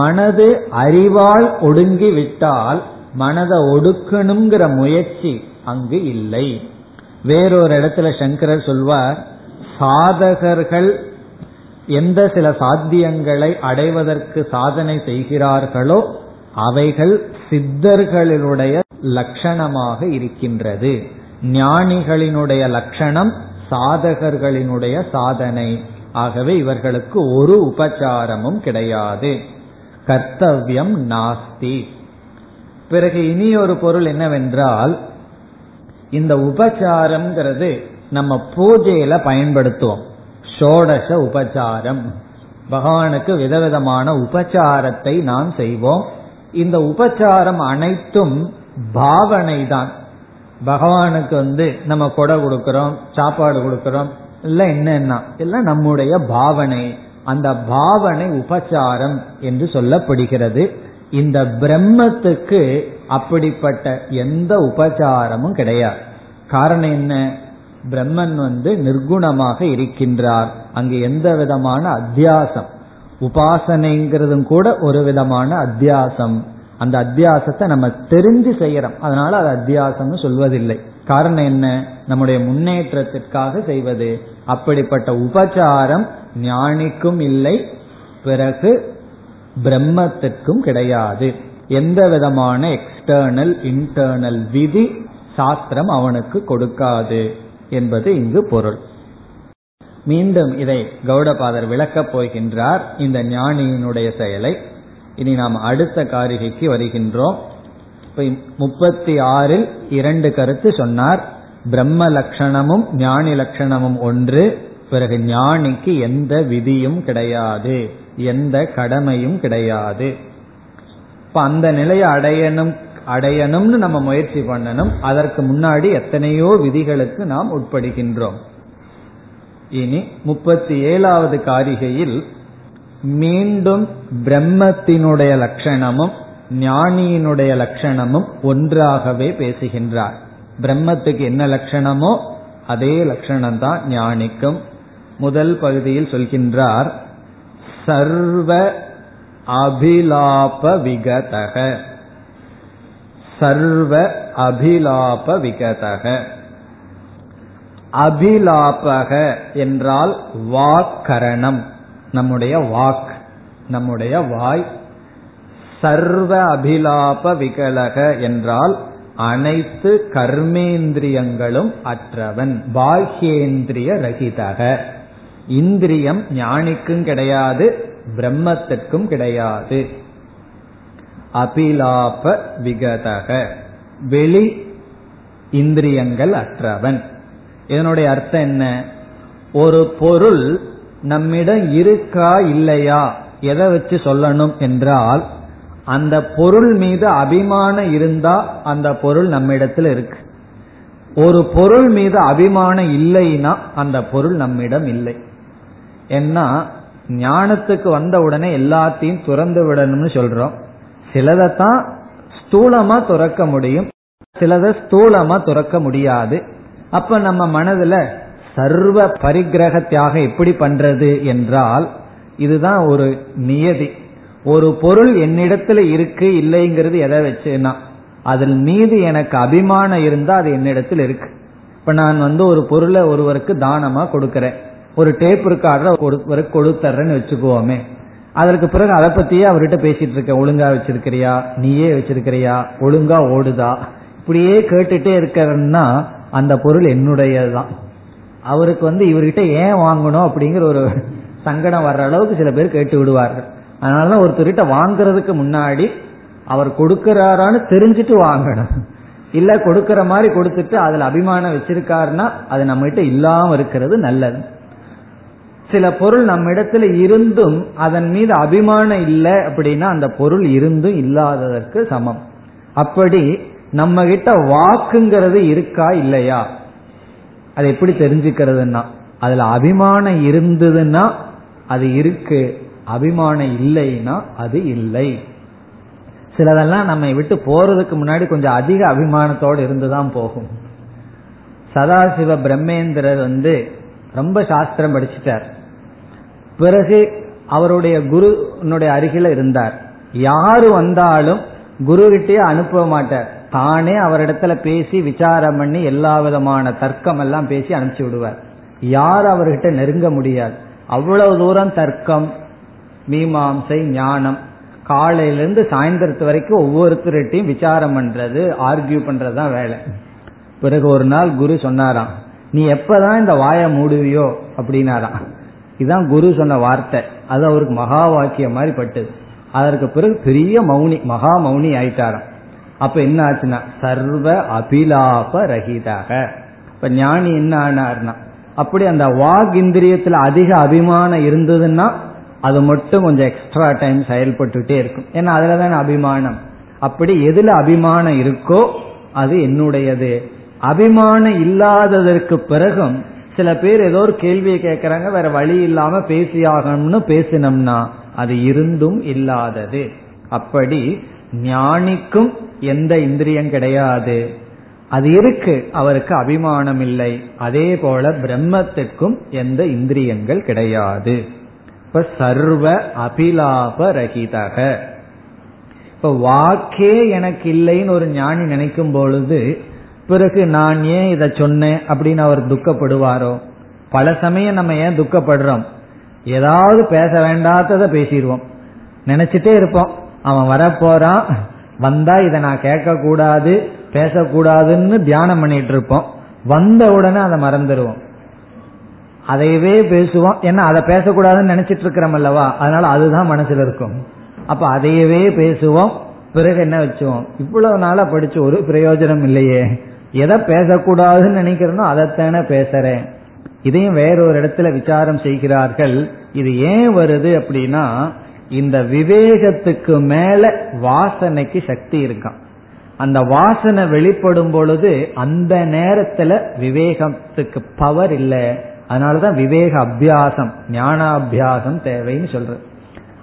மனது அறிவால் ஒடுங்கி விட்டால் மனதை ஒடுக்கணுங்கிற முயற்சி அங்கு இல்லை. வேறொரு இடத்துல சங்கரர் சொல்வார் சாதகர்கள் எந்த சில சாத்தியங்களை அடைவதற்கு சாதனை செய்கிறார்களோ அவைகள் சித்தர்களினுடைய லட்சணமாக இருக்கின்றது. ஞானிகளினுடைய லட்சணம் சாதகர்களினுடைய சாதனை. ஆகவே இவர்களுக்கு ஒரு உபச்சாரமும் கிடையாது. கர்த்தவியம் நாஸ்தி. பிறகு இனி ஒரு பொருள் என்னவென்றால் இந்த உபச்சாரம்ங்கிறது நம்ம பூஜையில பயன்படுத்துவோம். ஷோடச உபச்சாரம். பகவானுக்கு விதவிதமான உபச்சாரத்தை நாம் செய்வோம். இந்த உபச்சாரம் அனைத்தும் பாவனை தான் பகவானுக்கு வந்து நம்ம கொடை கொடுக்கிறோம் சாப்பாடு கொடுக்கிறோம் இல்ல என்னன்னா எல்லாம் நம்முடைய பாவனை. அந்த பாவனை உபச்சாரம் என்று சொல்லப்படுகிறது. இந்த பிரம்மத்துக்கு அப்படிப்பட்ட எந்த உபச்சாரமும் கிடையாது. காரணம் என்ன? பிரம்மன் வந்து நிர்குணமாக இருக்கின்றார். அங்கு எந்த விதமான அத்தியாசம்? உபாசனைங்கிறதும் கூட ஒரு விதமான அத்தியாசம். அந்த அத்தியாசத்தை நம்ம தெரிஞ்சு செய்யறோம். அதனால அது அத்தியாசம்னு சொல்வதில்லை. காரணம் என்ன? நம்முடைய முன்னேற்றத்திற்காக செய்வது. அப்படிப்பட்ட உபச்சாரம் ஞானிக்கும் இல்லை பிறகு பிரம்மத்திற்கும் கிடையாது. எந்த விதமான எக்ஸ்டர்னல் இன்டர்னல் விதி சாஸ்திரம் அவனுக்கு கொடுக்காது என்பது இங்கு பொருள். மீண்டும் இதை கௌடபாதர் விளக்கப் போகின்றார். இந்த ஞானியினுடைய செயலை இனி நாம் அடுத்த காரிகைக்கு வருகின்றோம். முப்பத்தி ஆறில் இரண்டு கருத்து சொன்னார். பிரம்ம லட்சணமும் ஞானி லட்சணமும் ஒன்று. பிறகு ஞானிக்கு எந்த விதியும் கிடையாது. எந்த கடமையும் கிடையாது. இப்ப அந்த நிலையை அடையணும் அடையணும்னு நம்ம முயற்சி பண்ணணும். அதற்கு முன்னாடி எத்தனையோ விதிகளுக்கு நாம் உட்படுகின்றோம். இனி முப்பத்தி ஏழாவது காரிகையில் மீண்டும் பிரம்மத்தினுடைய லட்சணமும் ஞானியினுடைய லட்சணமும் ஒன்றாகவே பேசுகின்றார். பிரம்மத்துக்கு என்ன லட்சணமோ அதே லட்சணம் தான் ஞானிக்கும். முதல் பகுதியில் சொல்கின்றார் சர்வ அபிலாப விகதக. சர்வ அபிலாப விகதக. அபிலாபக என்றால் வாக்கரணம். நம்முடைய வாக் நம்முடைய வாய் சர்வ அபிலாப விகலக என்றால் அனைத்து கர்மேந்திரியங்களும் அற்றவன் பாஹ்யேந்திரிய ரகிதக. இந்திரியம் ஞானிக்கும் கிடையாது பிரம்மத்திற்கும் கிடையாது. அபிலாப விகதக. வெளி இந்திரியங்கள் அற்றவன். இதனுடைய அர்த்தம் என்ன? ஒரு பொருள் நம்மிடம் இருக்கா இல்லையா? எதை வச்சு சொல்லணும் என்றால் அந்த பொருள் மீது அபிமானம் இருந்தா அந்த பொருள் நம்மிடத்தில் இருக்கு. ஒரு பொருள் மீது அபிமானம் இல்லைன்னா அந்த பொருள் நம்மிடம் இல்லை. ஏன்னா ஞானத்துக்கு வந்த உடனே எல்லாத்தையும் துறந்து விடணும்னு சொல்றோம். சிலதைத்தான் ஸ்தூலமா துறக்க முடியும் சிலதை ஸ்தூலமா துறக்க முடியாது. அப்ப நம்ம மனதுல சர்வ பரிகிரக தியாகம் எப்படி பண்றது என்றால் இதுதான் ஒரு நியதி. ஒரு பொருள் என்னிடத்துல இருக்கு இல்லைங்கிறது எதை வச்சுன்னா அதில் மீது எனக்கு அபிமானம் இருந்தா அது என்னிடத்தில் இருக்கு. இப்ப நான் வந்து ஒரு பொருளை ஒருவருக்கு தானமா கொடுக்கறேன். ஒரு டேப் இருக்காடுற ஒருவருக்கு கொடுத்துறேன்னு வச்சுக்குவோமே அதற்கு பிறகு அதை பத்தியே அவர்கிட்ட பேசிட்டு இருக்க ஒழுங்கா வச்சிருக்கிறியா? நீயே வச்சிருக்கிறியா? ஒழுங்கா ஓடுதா? இப்படியே கேட்டுட்டே இருக்கிறன்னா அந்த பொருள் என்னுடையதுதான். அவருக்கு வந்து இவர்கிட்ட ஏன் வாங்கணும் அப்படிங்கிற ஒரு சங்கடம் வர்ற அளவுக்கு சில பேர் கேட்டு விடுவார்கள். அதனாலதான் ஒருத்தர்கிட்ட வாங்குறதுக்கு முன்னாடி அவர் கொடுக்கிறாரான்னு தெரிஞ்சுட்டு வாங்கணும். இல்ல கொடுக்கற மாதிரி கொடுத்துட்டு அதுல அபிமானம் வச்சிருக்காருன்னா அது நம்ம கிட்ட இல்லாம இருக்கிறது நல்லது. சில பொருள் நம்ம இடத்துல இருந்தும் அதன் மீது அபிமானம் இல்லை அப்படின்னா அந்த பொருள் இருந்தும் இல்லாததற்கு சமம். அப்படி நம்ம கிட்ட வாக்குங்கிறது இருக்கா இல்லையா? அது எப்படி தெரிஞ்சுக்கிறதுனா அதுல அபிமானம் இருந்ததுன்னா அது இருக்கு. அபிமானம் இல்லைன்னா அது இல்லை. சிலதெல்லாம் நம்ம விட்டு போறதுக்கு முன்னாடி கொஞ்சம் அதிக அபிமானத்தோடு இருந்துதான் போகும். சதாசிவ பிரம்மேந்திரர் வந்து ரொம்ப சாஸ்திரம் படிச்சுட்டார். பிறகு அவருடைய குருனுடைய அருகில இருந்தார். யாரு வந்தாலும் குரு கிட்டே அனுப்ப மாட்டார். தானே அவரிடத்துல பேசி விசாரம் பண்ணி எல்லா விதமான தர்க்கம் எல்லாம் பேசி அனுப்பிச்சு விடுவார். யார் அவர்கிட்ட நெருங்க முடியாது. அவ்வளவு தூரம் தர்க்கம் மீமாம்சை ஞானம். காலையிலிருந்து சாயந்தரத்து வரைக்கும் ஒவ்வொருத்தருகிட்டையும் விசாரம் பண்றது ஆர்கியூ பண்றதுதான் வேலை. பிறகு ஒரு நாள் குரு சொன்னாராம் நீ எப்பதான் இந்த வாயை மூடுவியோ? அப்படின்னாராம். இதுதான் குரு சொன்ன வார்த்தை. அது அவருக்கு மகா வாக்கியம் மாதிரி பட்டது. அதற்கு பிறகு பெரிய மௌனி மகா மௌனி ஆயிட்டாராம். அப்ப என்ன ஆச்சுன்னா சர்வ அபிலாப ரஹிதாக இப்ப ஞானி என்ன ஆனார்னா அப்படி அந்த வாக் இந்திரியத்துல அதிக அபிமானம் இருந்ததுன்னா அது மட்டும் கொஞ்சம் எக்ஸ்ட்ரா டைம் செயல்பட்டுட்டே இருக்கும். ஏன்னா அதுல தானே அபிமானம். அப்படி எதுல அபிமானம் இருக்கோ அது என்னுடையது. அபிமானம் இல்லாததற்கு பிறகும் சில பேர் ஏதோ ஒரு கேள்வியை கேட்கறாங்க வேற வழி இல்லாம பேசியாகணும்னு பேசினோம்னா அது இருந்தும் இல்லாதது. அப்படி ஞானிக்கும் எந்த இந்திரியம் கிடையாது. அது இருக்கு அவருக்கு அபிமானம் இல்லை அதே போல பிரம்மத்திற்கும் எந்த இந்திரியங்கள் கிடையாது. இப்ப சர்வ அபிலாப ரகிதக இப்ப வாக்கே எனக்கு இல்லைன்னு ஒரு ஞானி நினைக்கும் பொழுது பிறகு நான் ஏன் இதை சொன்னேன் அப்படின்னு அவர் துக்கப்படுவாரோ? பல சமயம் நம்ம ஏன் துக்கப்படுறோம்? ஏதாவது பேச வேண்டாததை பேசிடுவோம். நினைச்சிட்டே இருப்போம். அவன் வரப்போறான். வந்தா இதை நான் கேட்க கூடாது பேசக்கூடாதுன்னு தியானம் பண்ணிட்டு இருப்போம் வந்த உடனே அதை மறந்துடுவோம். அதையவே பேசுவோம். ஏன்னா அதை பேசக்கூடாதுன்னு நினைச்சிட்டு இருக்கிறோம் அல்லவா? அதனால அதுதான் மனசுல இருக்கும். அப்ப அதையவே பேசுவோம். பிறகு என்ன வச்சுவோம்? இவ்வளவு நாளா படிச்சு ஒரு பிரயோஜனம் இல்லையே. எதை பேசக்கூடாதுன்னு நினைக்கிறனோ அதைத்தானே பேசுறேன். இதையும் வேறொரு இடத்துல விசாரம் செய்கிறார்கள். இது ஏன் வருது அப்படின்னா இந்த விவேகத்துக்கு மேல வாசனைக்கு சக்தி இருக்கான். அந்த வாசனை வெளிப்படும் பொழுது அந்த நேரத்துல விவேகத்துக்கு பவர் இல்லை. அதனாலதான் விவேக அபியாசம் ஞானாபியாசம் தேவைன்னு சொல்ற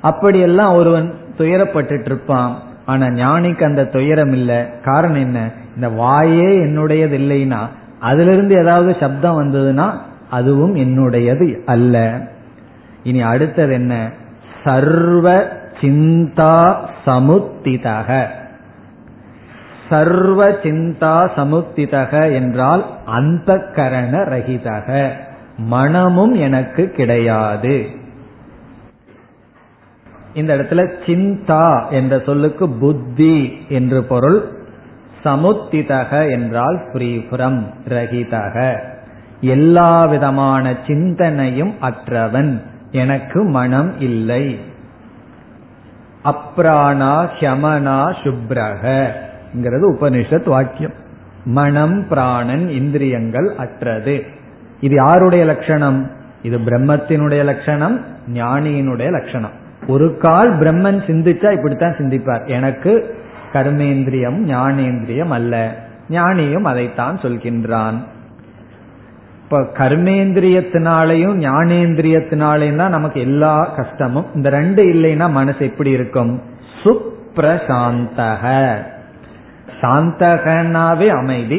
அப்படியெல்லாம் ஒருவன் துயரப்பட்டுட்டு இருப்பான். ஆனா ஞானிக்கு அந்த துயரம் இல்லை. காரணம் என்ன? இந்த வாயே என்னுடையது இல்லைன்னா அதுல இருந்து ஏதாவது சப்தம் வந்ததுன்னா அதுவும் என்னுடையது அல்ல. இனி அடுத்தது என்ன? சர்வ சிந்தா சமுத்திதக. சர்வ சிந்தா சமுத்திதக என்றால் அந்த கரண ரகிதக. மனமும் எனக்கு கிடையாது. இந்த இடத்துல சிந்தா என்ற சொல்லுக்கு புத்தி என்று பொருள். சமுத்திதக என்றால் ஃப்ரீபுரம் ரகிதக. எல்லா விதமான சிந்தனையும் அற்றவன். எனக்கு மனம் இல்லை. அப்ராணா ஹியமனா சுப்ரகிறது உபனிஷத் வாக்கியம். மனம் பிராணன் இந்திரியங்கள் அற்றது. இது யாருடைய லட்சணம்? இது பிரம்மத்தினுடைய லட்சணம் ஞானியினுடைய லட்சணம். ஒரு கால் பிரம்மன் சிந்திச்சா இப்படித்தான் சிந்திப்பார். எனக்கு கர்மேந்திரியம் ஞானேந்திரியம் அல்ல. ஞானியும் அதைத்தான் சொல்கின்றான். இப்ப கர்மேந்திரியத்தினாலையும் ஞானேந்திரியத்தினாலையும் தான் நமக்கு எல்லா கஷ்டமும். இந்த ரெண்டு இல்லைன்னா மனசு எப்படி இருக்கும்? சுப்ரசாந்தக சாந்தகனாவே அமைதி.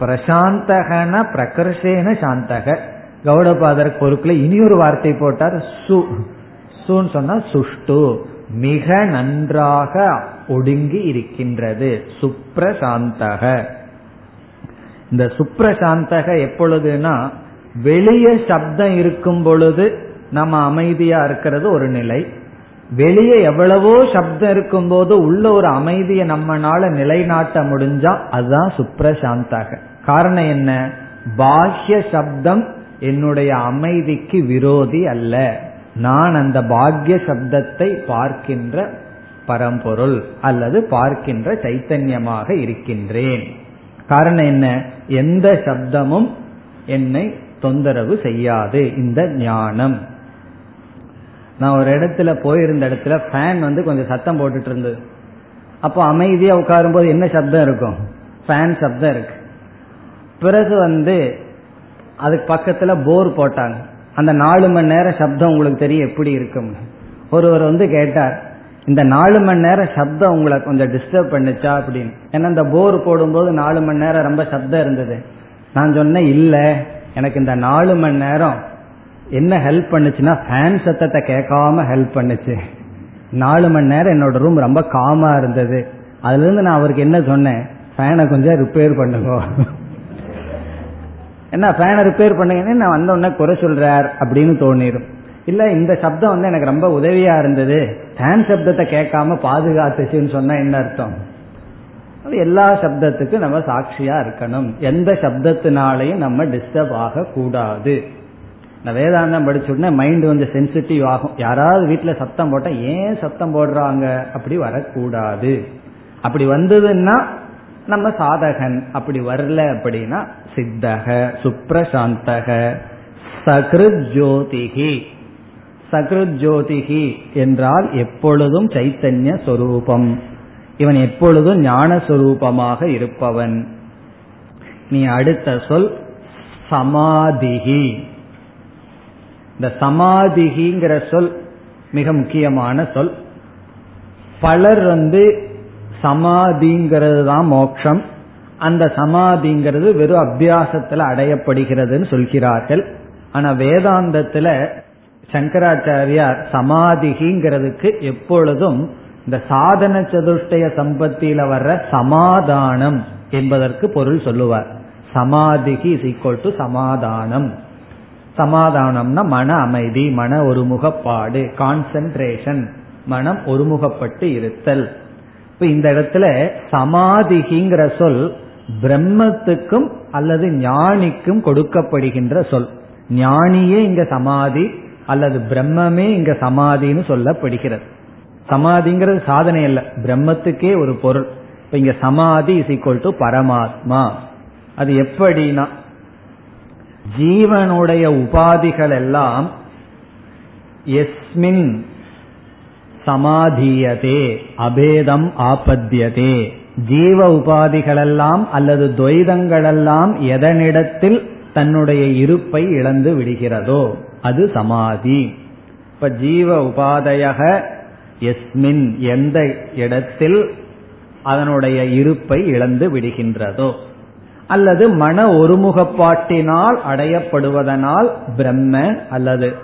பிரசாந்தகன பிரகர்ஷேன சாந்தக. கௌடபாதர் பொருட்களை ஒரு வார்த்தை போட்டார் சு. சுன்னு சொன்னா சுஷ்டு. மிக நன்றாக ஒடுங்கி இருக்கின்றது. சுப்ரசாந்தக இந்த சுப்ரசாந்தக எப்பொழுதுனா வெளியே சப்தம் இருக்கும் பொழுது நம்ம அமைதியா இருக்கிறது ஒரு நிலை. வெளியே எவ்வளவோ சப்தம் இருக்கும் போது உள்ள ஒரு அமைதியை நம்மனால நிலைநாட்ட முடிஞ்சா அதுதான் சுப்ரசாந்தக. காரணம் என்ன? பாஹ்ய சப்தம் என்னுடைய அமைதிக்கு விரோதி அல்ல. நான் அந்த பாக்ய சப்தத்தை பார்க்கின்ற பரம்பொருள் அல்லது பார்க்கின்ற சைத்தன்யமாக இருக்கின்றேன். காரணம் என்ன? எந்த சப்தமும் என்னை தொந்தரவு செய்யாது. இந்த ஞானம். நான் ஒரு இடத்துல போயிருந்த இடத்துல ஃபேன் வந்து கொஞ்சம் சத்தம் போட்டுட்டு இருந்தது. அப்போ அமைதியா உட்காரும் போது என்ன சப்தம் இருக்கும்? ஃபேன் சப்தம் இருக்கு. பிறகு வந்து அதுக்கு பக்கத்துல போர் போட்டாங்க. அந்த நாலு மணி நேரம் சப்தம் உங்களுக்கு தெரியும் எப்படி இருக்கும் ஒருவர் வந்து கேட்டார் இந்த நாலு மணி நேரம் சப்தம் உங்களை கொஞ்சம் டிஸ்டர்ப் பண்ணுச்சா அப்படின்னு. ஏன்னா இந்த போர் போடும்போது நாலு மணி நேரம் ரொம்ப சப்தம் இருந்தது. நான் சொன்னேன் இல்லை எனக்கு இந்த நாலு மணி நேரம் என்ன ஹெல்ப் பண்ணுச்சுன்னா ஃபேன் சத்தத்தை கேட்காம ஹெல்ப் பண்ணுச்சு. நாலு மணி நேரம் என்னோட ரூம் ரொம்ப காமா இருந்தது. அதுல இருந்து நான் அவருக்கு என்ன சொன்னேன்? ஃபேனை கொஞ்சம் ரிப்பேர் பண்ணுங்க. என்ன ஃபேனை ரிப்பேர் பண்ணுங்கன்னு நான் வந்த உடனே குறை சொல்றார் அப்படின்னு தோணிடும் இல்ல இந்த சப்தம் வந்து எனக்கு ரொம்ப உதவியா இருந்தது. ஹேண்ட் சப்தத்தை கேட்காம பாதுகாத்துச்சுன்னு சொன்னா என்ன அர்த்தம்? அது எல்லா சப்தத்துக்கும் நம்ம சாட்சியா இருக்கணும். எந்த சப்தத்தினாலையும் நம்ம டிஸ்டர்ப் ஆக கூடாது நான் வேதாந்தம் படிச்சுடனே மைண்ட் வந்து சென்சிட்டிவ் ஆகும். யாராவது வீட்டுல சத்தம் போட்டா ஏன் சத்தம் போடுறாங்க? அப்படி வரக்கூடாது. அப்படி வந்ததுன்னா நம்ம சாதகன். அப்படி வரல அப்படின்னா சித்தக சுப்ரசாந்தக சகிருத் ஜோதிகி. சகிருத் ஜோதிகி என்றால் எப்பொழுதும் சைத்தன்ய சொரூபம். இவன் எப்பொழுதும் ஞான சொரூபமாக இருப்பவன். நீ அடுத்த சொல் சமாதிகி இந்த சமாதிகிங்கிற சொல் மிக முக்கியமான சொல். பலர் வந்து சமாதிங்கிறது தான் மோட்சம். அந்த சமாதிங்கிறது வெறும் அபியாசத்துல அடையப்படுகிறதுன்னு சொல்கிறார்கள். ஆனா வேதாந்தத்துல சங்கராச்சாரியார் சமாதிகிங்கிறதுக்கு எப்பொழுதும் இந்த சாதன சதுஷ்டய சம்பத்தியில வர்ற சமாதானம் என்பதற்கு பொருள் சொல்லுவார். சமாதிகி இஸ் ஈக்வல் டு சமாதானம். சமாதானம்னா மன அமைதி மன ஒருமுகப்பாடு கான்சென்ட்ரேஷன் மனம் ஒருமுகப்பட்டு இருத்தல். இப்ப இந்த இடத்துல சமாதிகிங்கிற சொல் பிரம்மத்துக்கும் அல்லது ஞானிக்கும் கொடுக்கப்படுகின்ற சொல். ஞானியே இங்க சமாதி அல்லது பிரம்மமே இங்க சமாதின்னு சொல்லப்படுகிறது. சமாதிங்கிறது சாதனை அல்ல. பிரம்மத்துக்கே ஒரு பொருள். இப்ப இங்க சமாதி இஸ் ஈக்குவல் டு பரமாத்மா. அது எப்படின்னா ஜீவனுடைய உபாதிகள் எல்லாம் எஸ்மின் சமாதியதே அபேதம் ஆபத்தியதே. ஜீவ உபாதிகளெல்லாம் அல்லது துவைதங்களெல்லாம் எதனிடத்தில் தன்னுடைய இருப்பை இழந்து விடுகிறதோ. அது சமாதி. இப்ப ஜீவ உபாதையக எஸ்மின் எந்த இடத்தில் அதனுடைய இருப்பை இழந்து விடுகின்றதோ அல்லது மன ஒருமுகப்பாட்டினால் அடையப்படுவதனால் பிரம்ம அல்லது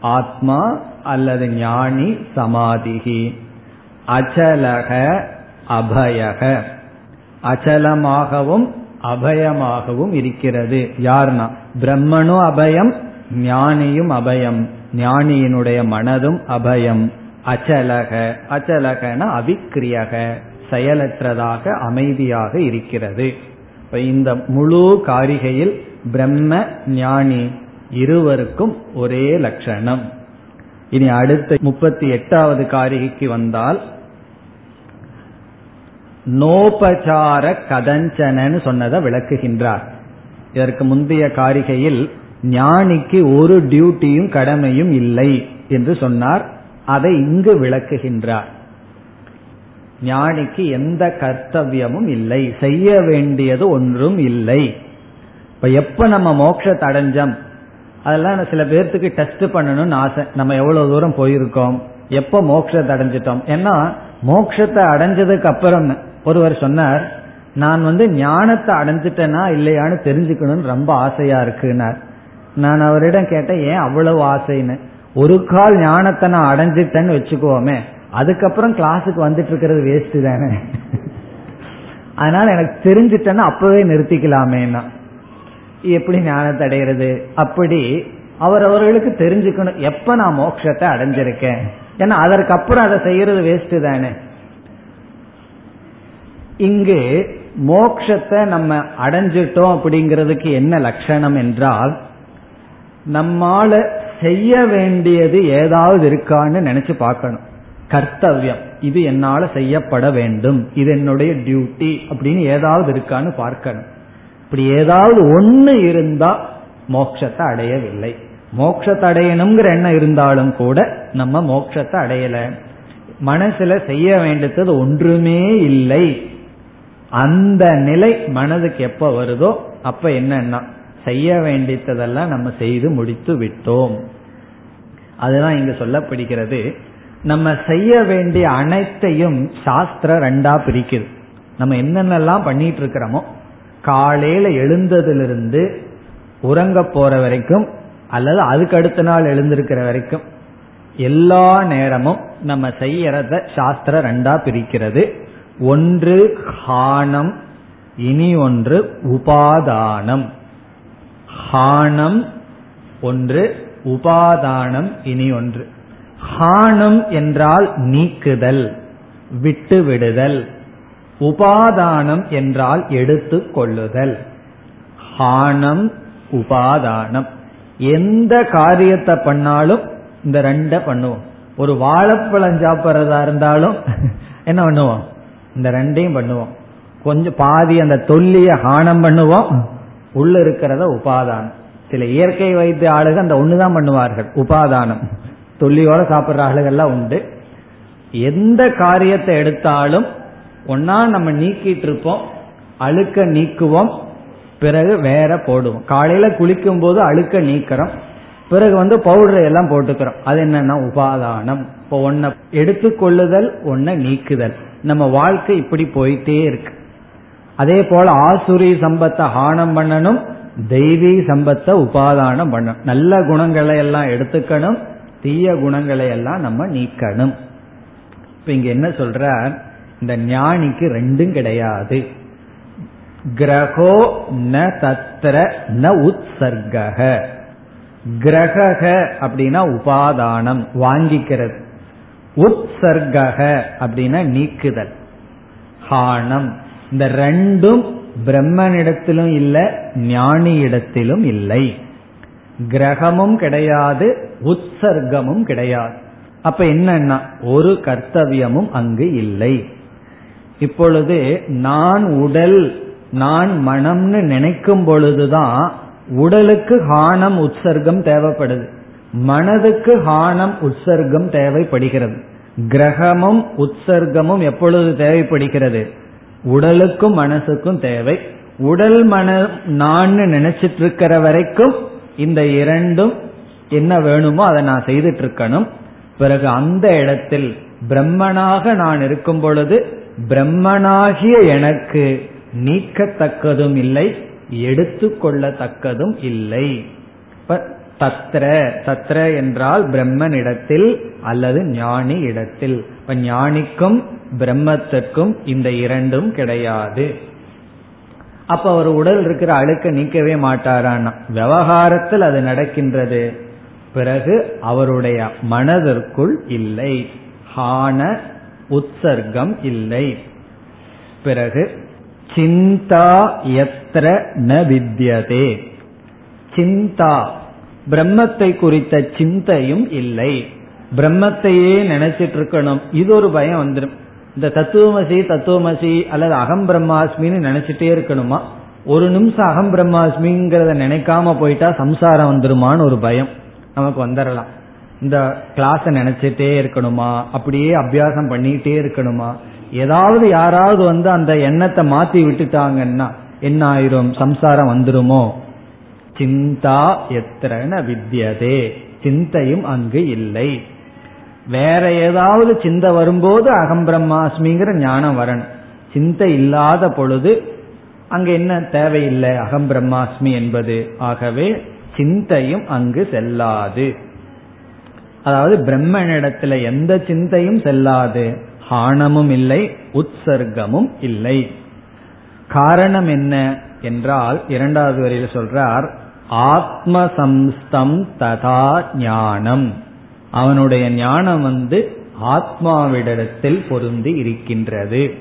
ஆத்மா அல்லது ஞானி சமாதிகி. அச்சலக அபயக. அச்சலமாகவும் அபயமாகவும் இருக்கிறது. யார்னா பிரம்மனும் அபயம் ஞானியும் அபயம். ஞானியினுடைய மனதும் அபயம். அச்சலக. அச்சலகன அவிக்கிரியக செயலற்றதாக அமைதியாக இருக்கிறது. இப்ப இந்த முழு காரிகையில் பிரம்ம ஞானி இருவருக்கும் ஒரே லட்சணம். இனி அடுத்த முப்பத்தி எட்டாவது காரிகைக்கு வந்தால் நோபசார கதஞ்சனன்னு சொன்னதை விளக்குகின்றார். இதற்கு முந்தைய காரிகையில் ஞானிக்கு ஒரு டியூட்டியும் கடமையும் இல்லை என்று சொன்னார். அதை இங்கு விளக்குகின்றார். ஞானிக்கு எந்த கர்த்தவியமும் இல்லை. செய்ய வேண்டியது ஒன்றும் இல்லை. இப்ப எப்ப நம்ம மோட்சத்தை அடைஞ்சோம்? அதெல்லாம் சில பேர்த்துக்கு டெஸ்ட் பண்ணணும்னு ஆசை. நம்ம எவ்வளவு தூரம் போயிருக்கோம்? எப்ப மோட்சத்தை அடைஞ்சிட்டோம்? ஏன்னா மோட்சத்தை அடைஞ்சதுக்கு அப்புறம் ஒருவர் சொன்னார் நான் வந்து ஞானத்தை அடைஞ்சிட்டேனா இல்லையான்னு தெரிஞ்சுக்கணும்னு ரொம்ப ஆசையா இருக்குன்னார். நான் அவரிடம் கேட்டேன் ஏன் அவ்வளவு ஆசைன்னு? ஒரு கால் ஞானத்தை நான் அடைஞ்சிட்டேன்னு வச்சுக்குவோமே அதுக்கப்புறம் கிளாஸுக்கு வந்துட்டு இருக்கிறது வேஸ்ட் தானே. அதனால எனக்கு தெரிஞ்சிட்டேன்னா அப்பவே நிறுத்திக்கலாமேனா எப்படி ஞானத்தை அடைகிறது அப்படி அவர் அவர்களுக்கு தெரிஞ்சுக்கணும் எப்ப நான் மோட்சத்தை அடைஞ்சிருக்கேன்? ஏன்னா அதற்கப்புறம் அதை செய்யறது வேஸ்ட் தானே. இங்கு மோக்ஷத்தை நம்ம அடைஞ்சிட்டோம் அப்படிங்கிறதுக்கு என்ன லட்சணம் என்றால் நம்மால செய்ய வேண்டியது ஏதாவது இருக்கான்னு நினைச்சு பார்க்கணும். கர்த்தவியம். இது என்னால செய்யப்பட வேண்டும். இது என்னுடைய டியூட்டி அப்படின்னு ஏதாவது இருக்கான்னு பார்க்கணும். இப்படி ஏதாவது ஒன்னு இருந்தா மோட்சத்தை அடையவில்லை. மோட்சத்தை அடையணுங்கிற எண்ணம் இருந்தாலும் கூட நம்ம மோட்சத்தை அடையல. மனசுல செய்ய வேண்டியது ஒன்றுமே இல்லை. அந்த நிலை மனதுக்கு எப்ப வருதோ அப்ப என்னன்னா செய்ய வேண்டியதெல்லாம் நம்ம செய்து முடித்து விட்டோம். அதுதான் இங்கு சொல்லப்படுகிறது. நம்ம செய்ய வேண்டிய அனைத்தையும் சாஸ்திரம் ரெண்டா பிரிக்குது. நம்ம என்னென்னலாம் பண்ணிட்டு இருக்கிறோமோ காலையில எழுந்ததிலிருந்து உறங்க போற வரைக்கும் அல்லது அதுக்கு அடுத்த நாள் எழுந்திருக்கிற வரைக்கும் எல்லா நேரமும் நம்ம செய்யறத சாஸ்திரம் ரெண்டா பிரிக்கிறது. ஒன்று ஹானம் இனி ஒன்று உபாதானம். ஹானம் ஒன்று உபாதானம் இனி ஒன்று. ஹானம் என்றால் நீக்குதல் விட்டு விடுதல் உபாதானம் என்றால் எடுத்துக் கொள்ளுதல். ஹானம் உபாதானம். எந்த காரியத்தை பண்ணாலும் இந்த ரெண்ட பண்ணுவோம். ஒரு வாழைப்பழம் சாப்பிட்றதா இருந்தாலும் என்ன பண்ணுவோம்? இந்த ரெண்டையும் பண்ணுவோம். கொஞ்சம் பாதி அந்த தொல்லிய ஹானம் பண்ணுவோம். உள்ள இருக்கிறத உபாதானம். சில இயற்கை வைத்திய ஆளுக அந்த ஒண்ணுதான் பண்ணுவார்கள். உபாதானம். தொல்லியோட சாப்பிட்ற ஆளுகள்லாம் உண்டு. எந்த காரியத்தை எடுத்தாலும் ஒன்னா நம்ம நீக்கிட்டு இருப்போம். அழுக்க நீக்குவோம். பிறகு வேற போடுவோம். காலையில குளிக்கும் போது அழுக்க நீக்கிறோம். பிறகு வந்து பவுடர் எல்லாம் போட்டுக்கிறோம். அது என்னன்னா உபாதானம். இப்போ ஒன்ன எடுத்துக்கொள்ளுதல் ஒன்ன நீக்குதல். நம்ம வாழ்க்கை இப்படி போயிட்டே இருக்கு. அதே போல ஆசுரி சம்பத்தை ஹானம் பண்ணணும் தெய்வீ சம்பத்தை உபாதானம் பண்ணணும். நல்ல குணங்களை எல்லாம் எடுத்துக்கணும் தீய குணங்களை எல்லாம் நம்ம நீக்கணும். இப்ப இங்க என்ன சொல்ற இந்த ஞானிக்கு ரெண்டும் கிடையாது. கிரகோ ந தத்திர ந உற்சர்க கிரக அப்படின்னா உபாதானம் வாங்கிக்கிறது. உத்சர்க அப்படின்னா நீக்குதல். ஹானம் இந்த ரெண்டும் பிரம்மனிடத்திலும் இல்லை ஞானியிடத்திலும் இல்லை. கிரகமும் கிடையாது உற்சர்க்கமும் கிடையாது. அப்ப என்னன்னா ஒரு கர்த்தவியமும் அங்கு இல்லை. இப்பொழுது நான் உடல் நான் மனம்னு நினைக்கும் பொழுதுதான் உடலுக்கு ஹானம் உற்சர்க்கம் தேவைப்படுது. மனதுக்கு ஹானம் உற்சர்க்கம் தேவைப்படுகிறது. கிரகமும் உற்சர்க்கமும் எப்பொழுது தேவைப்படுகிறது? உடலுக்கும் மனசுக்கும் தேவை. உடல் மன நான் நினைச்சிட்டு இருக்கிற வரைக்கும் இந்த இரண்டும் என்ன வேணுமோ அதை நான் செய்துட்டு இருக்கணும் பிறகு அந்த இடத்தில் பிரம்மனாக நான் இருக்கும் பொழுது பிரம்மனாகிய எனக்கு நீக்கத்தக்கதும் இல்லை எடுத்துக்கொள்ளத்தக்கதும் இல்லை. தத்ர தத்ர என்றால் பிரம்மனிடத்தில் அல்லது ஞானி இடத்தில். இப்ப ஞானிக்கும் பிரம்மத்திற்கும் இந்த இரண்டும் கிடையாது. அப்ப அவர் உடல் இருக்கிற அழுக்க நீக்கவே மாட்டாரான்னா விவகாரத்தில் அது நடக்கின்றது. பிறகு அவருடைய மனதிற்குள் இல்லை. ஹான உற்சர்க்கம் இல்லை. பிறகு சிந்தா எத்திர ந வித்யதே. சிந்தா பிரம்மத்தை குறித்த சிந்தையும் இல்லை. பிரம்மத்தையே நினைச்சிட்டு இருக்கணும் இது ஒரு பயம் வந்துடும் இந்த தத்துவமசி தத்துவமசி அல்லது அகம் பிரம்மாஸ்மின்னு நினைச்சிட்டே இருக்கணுமா? ஒரு நிமிஷம் அகம் பிரம்மாஸ்மிங்கிறத நினைக்காம போயிட்டா சம்சாரம் வந்துருமான்னு ஒரு பயம் நமக்கு வந்துடலாம் இந்த கிளாஸ நினைச்சிட்டே இருக்கணுமா? அப்படியே அபியாசம் பண்ணிட்டே இருக்கணுமா? ஏதாவது யாராவது வந்து அந்த எண்ணத்தை மாத்தி விட்டுட்டாங்கன்னா என்ன ஆயிரும் சம்சாரம் வந்துருமோ? சிந்தா எத்திரன வித்தியதே சிந்தையும் அங்கு இல்லை. வேற ஏதாவது சிந்தை வரும்போது அகம் பிரம்மாஸ்மிங்கிற ஞானம் வரணும். சிந்தை இல்லாத பொழுது அங்க என்ன தேவையில்லை? அகம் பிரம்மாஸ்மி என்பது. ஆகவே சிந்தையும் அங்கு செல்லாது. அதாவது பிரம்மனிடத்துல எந்த சிந்தையும் செல்லாது. ஹானமும் இல்லை உற்சர்க்கமும் இல்லை. காரணம் என்ன என்றால் இரண்டாவது வரையில் சொல்றார் ஆத்மசம்ஸ்தம் ததா ஞானம். அவனுடைய ஞானம் வந்து ஆத்மாவிடத்தில் பொருந்தி இருக்கின்றது.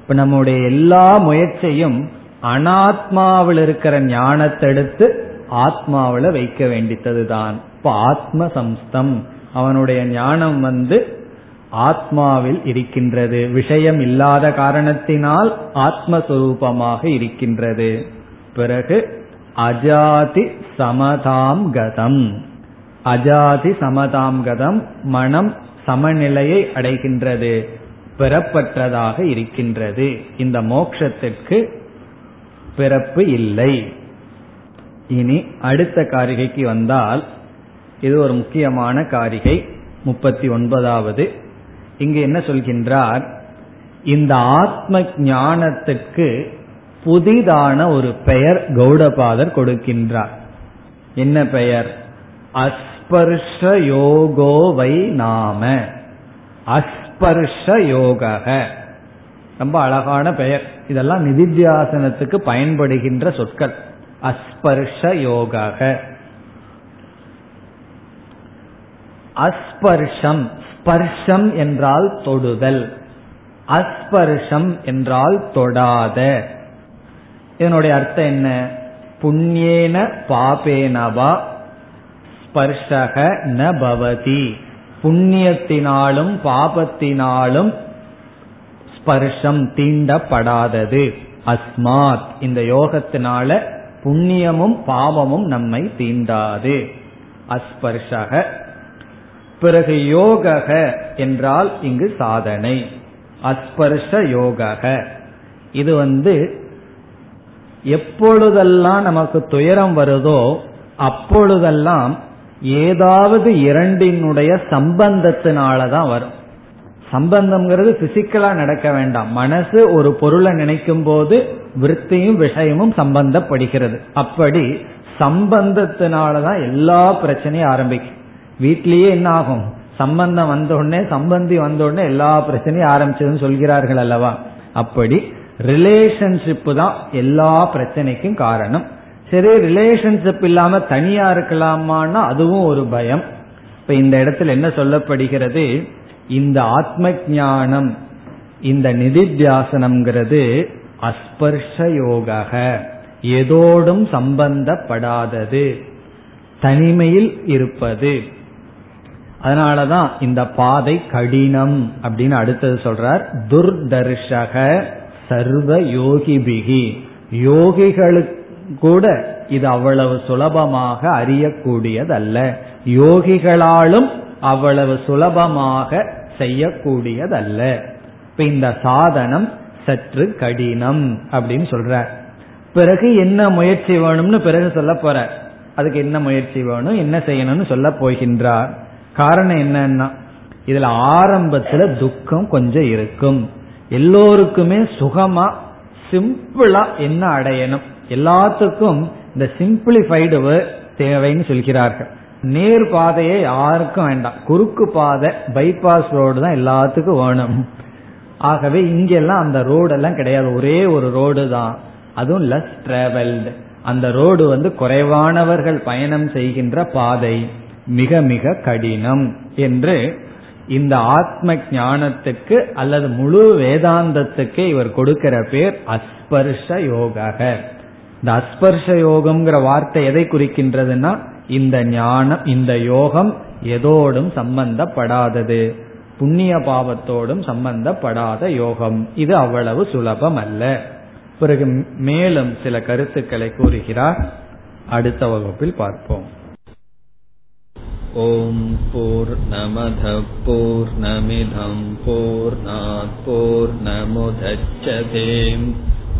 இப்ப நம்முடைய எல்லா முயற்சியும் அனாத்மாவில் இருக்கிற ஞானத்தை எடுத்து ஆத்மாவில வைக்க வேண்டித்ததுதான். இப்ப ஆத்ம சம்ஸ்தம் அவனுடைய ஞானம் வந்து ஆத்மாவில் இருக்கின்றது. விஷயம் இல்லாத காரணத்தினால் ஆத்மஸ்வரூபமாக இருக்கின்றது. பிறகு அஜாதி சமதாம் கதம். அஜாதி சமதாம்கதம் மனம் சமநிலையை அடைகின்றது பெறப்பட்டதாக இருக்கின்றது. இந்த மோக்ஷத்திற்கு பிறப்பு இல்லை. இனி அடுத்த காரிகைக்கு வந்தால் இது ஒரு முக்கியமான காரிகை முப்பத்தி ஒன்பதாவது. இங்கு என்ன சொல்கின்றார்? இந்த ஆத்ம ஞானத்துக்கு புதிதான ஒரு பெயர் கௌடபாதர் கொடுக்கின்றார். என்ன பெயர்? அஸ்பர்ஷ யோகோ வை நாம. அஸ்பர்ஷ யோக ரொம்ப அழகான பெயர். இதெல்லாம் நிதித்தியாசனத்துக்கு பயன்படுகின்ற சொற்கள். அஸ்பர்ஷ யோக அஸ்பர்ஷம் ஸ்பர்ஷம் என்றால் தொடுதல். அஸ்பர்ஷம் என்றால் தொடாத. இதனுடைய அர்த்தம் என்ன? புண்ணியேன பாபேனவா ஸ்பர்ஷக ந பவதி. புண்ணியத்தினாலும் பாபத்தினாலும் ஸ்பர்ஷம் தீண்டப்படாதது. அஸ்மாத். இந்த யோகத்தினால புண்ணியமும் பாவமும் நம்மை தீண்டாது. அஸ்பர்ஷக. பிறகு யோகக என்றால் இங்கு சாதனை. அஸ்பர்ஷ யோகக. இது வந்து எப்பொழுதெல்லாம் நமக்கு துயரம் வருதோ அப்பொழுதெல்லாம் ஏதாவது இரண்டினுடைய சம்பந்தத்தினாலதான் வரும். சம்பந்தம்ங்கிறது பிசிக்கலா நடக்க வேண்டாம். மனசு ஒரு பொருளை நினைக்கும் போது விற்த்தியும் விஷயமும் சம்பந்தப்படுகிறது. அப்படி சம்பந்தத்தினாலதான் எல்லா பிரச்சனையும் ஆரம்பிக்கும். வீட்லயே என்ன ஆகும்? சம்பந்தம் வந்தோடனே சம்பந்தி வந்தோடனே எல்லா பிரச்சனையும் ஆரம்பிச்சதுன்னு சொல்கிறார்கள் அல்லவா? அப்படி ரிலேஷன்ஷிப் தான் எல்லா பிரச்சனைக்கும் காரணம். சரி ரிலேஷன்ஷிப் இல்லாம தனியா இருக்கலாமான்னா அதுவும் ஒரு பயம். இப்ப இந்த இடத்துல என்ன சொல்லப்படுகிறது? இந்த ஆத்ம ஞானம் இந்த நிதித்தியாசனம்ங்கிறது அஸ்பர்ஷ யோக எதோடும் சம்பந்தப்படாதது தனிமையில் இருப்பது. அதனாலதான் இந்த பாதை கடினம் அப்படின்னு அடுத்தது சொல்றார். துர்தர்ஷக சர்வ யோகிபிகி யோகிகளுக்கு கூட இது அவ்வளவு சுலபமாக அறியக்கூடியதல்ல. யோகிகளாலும் அவ்வளவு சுலபமாக செய்யக்கூடியதல்ல. இப்ப இந்த சாதனம் சற்று கடினம் அப்படின்னு சொல்ற. பிறகு என்ன முயற்சி வேணும்னு பிறகு சொல்ல போற. அதுக்கு என்ன முயற்சி வேணும் என்ன செய்யணும்னு சொல்ல போகின்றார். காரணம் என்னன்னா இதுல ஆரம்பத்துல துக்கம் கொஞ்சம் இருக்கும். எல்லோருக்குமே சுகமா சிம்பிளா என்ன அடையணும்? எல்லாத்துக்கும் இந்த சிம்பிளிஃபைடு தேவைன்னு சொல்கிறார்கள். நேர் பாதையே யாருக்கும் வேண்டாம். குறுக்கு பாதை பைபாஸ் ரோடு தான் எல்லாத்துக்கும் வேணும். ஆகவே இங்கெல்லாம் அந்த ரோடெல்லாம் கிடையாது. ஒரே ஒரு ரோடு தான். அதுவும் லெஸ் டிராவல்டு அந்த ரோடு வந்து குறைவானவர்கள் பயணம் செய்கின்ற பாதை. மிக மிக கடினம் என்று இந்த ஆத்ம ஞானத்துக்கு அல்லது முழு வேதாந்தத்துக்கு இவர் கொடுக்கிற பேர் அஸ்பர்ஷ யோக இந்த அஸ்பர்ஷ யோகம்ங்கிற வார்த்தை எதை குறிக்கின்றதுன்னா இந்த ஞானம் இந்த யோகம் எதோடும் சம்பந்தப்படாதது. புண்ணிய பாவத்தோடும் சம்பந்தப்படாத யோகம். இது அவ்வளவு சுலபம் அல்ல. பிறகு மேலும் சில கருத்துக்களை கூறுகிறார். அடுத்த வகுப்பில் பார்ப்போம். ஓம் போர் நமத போர்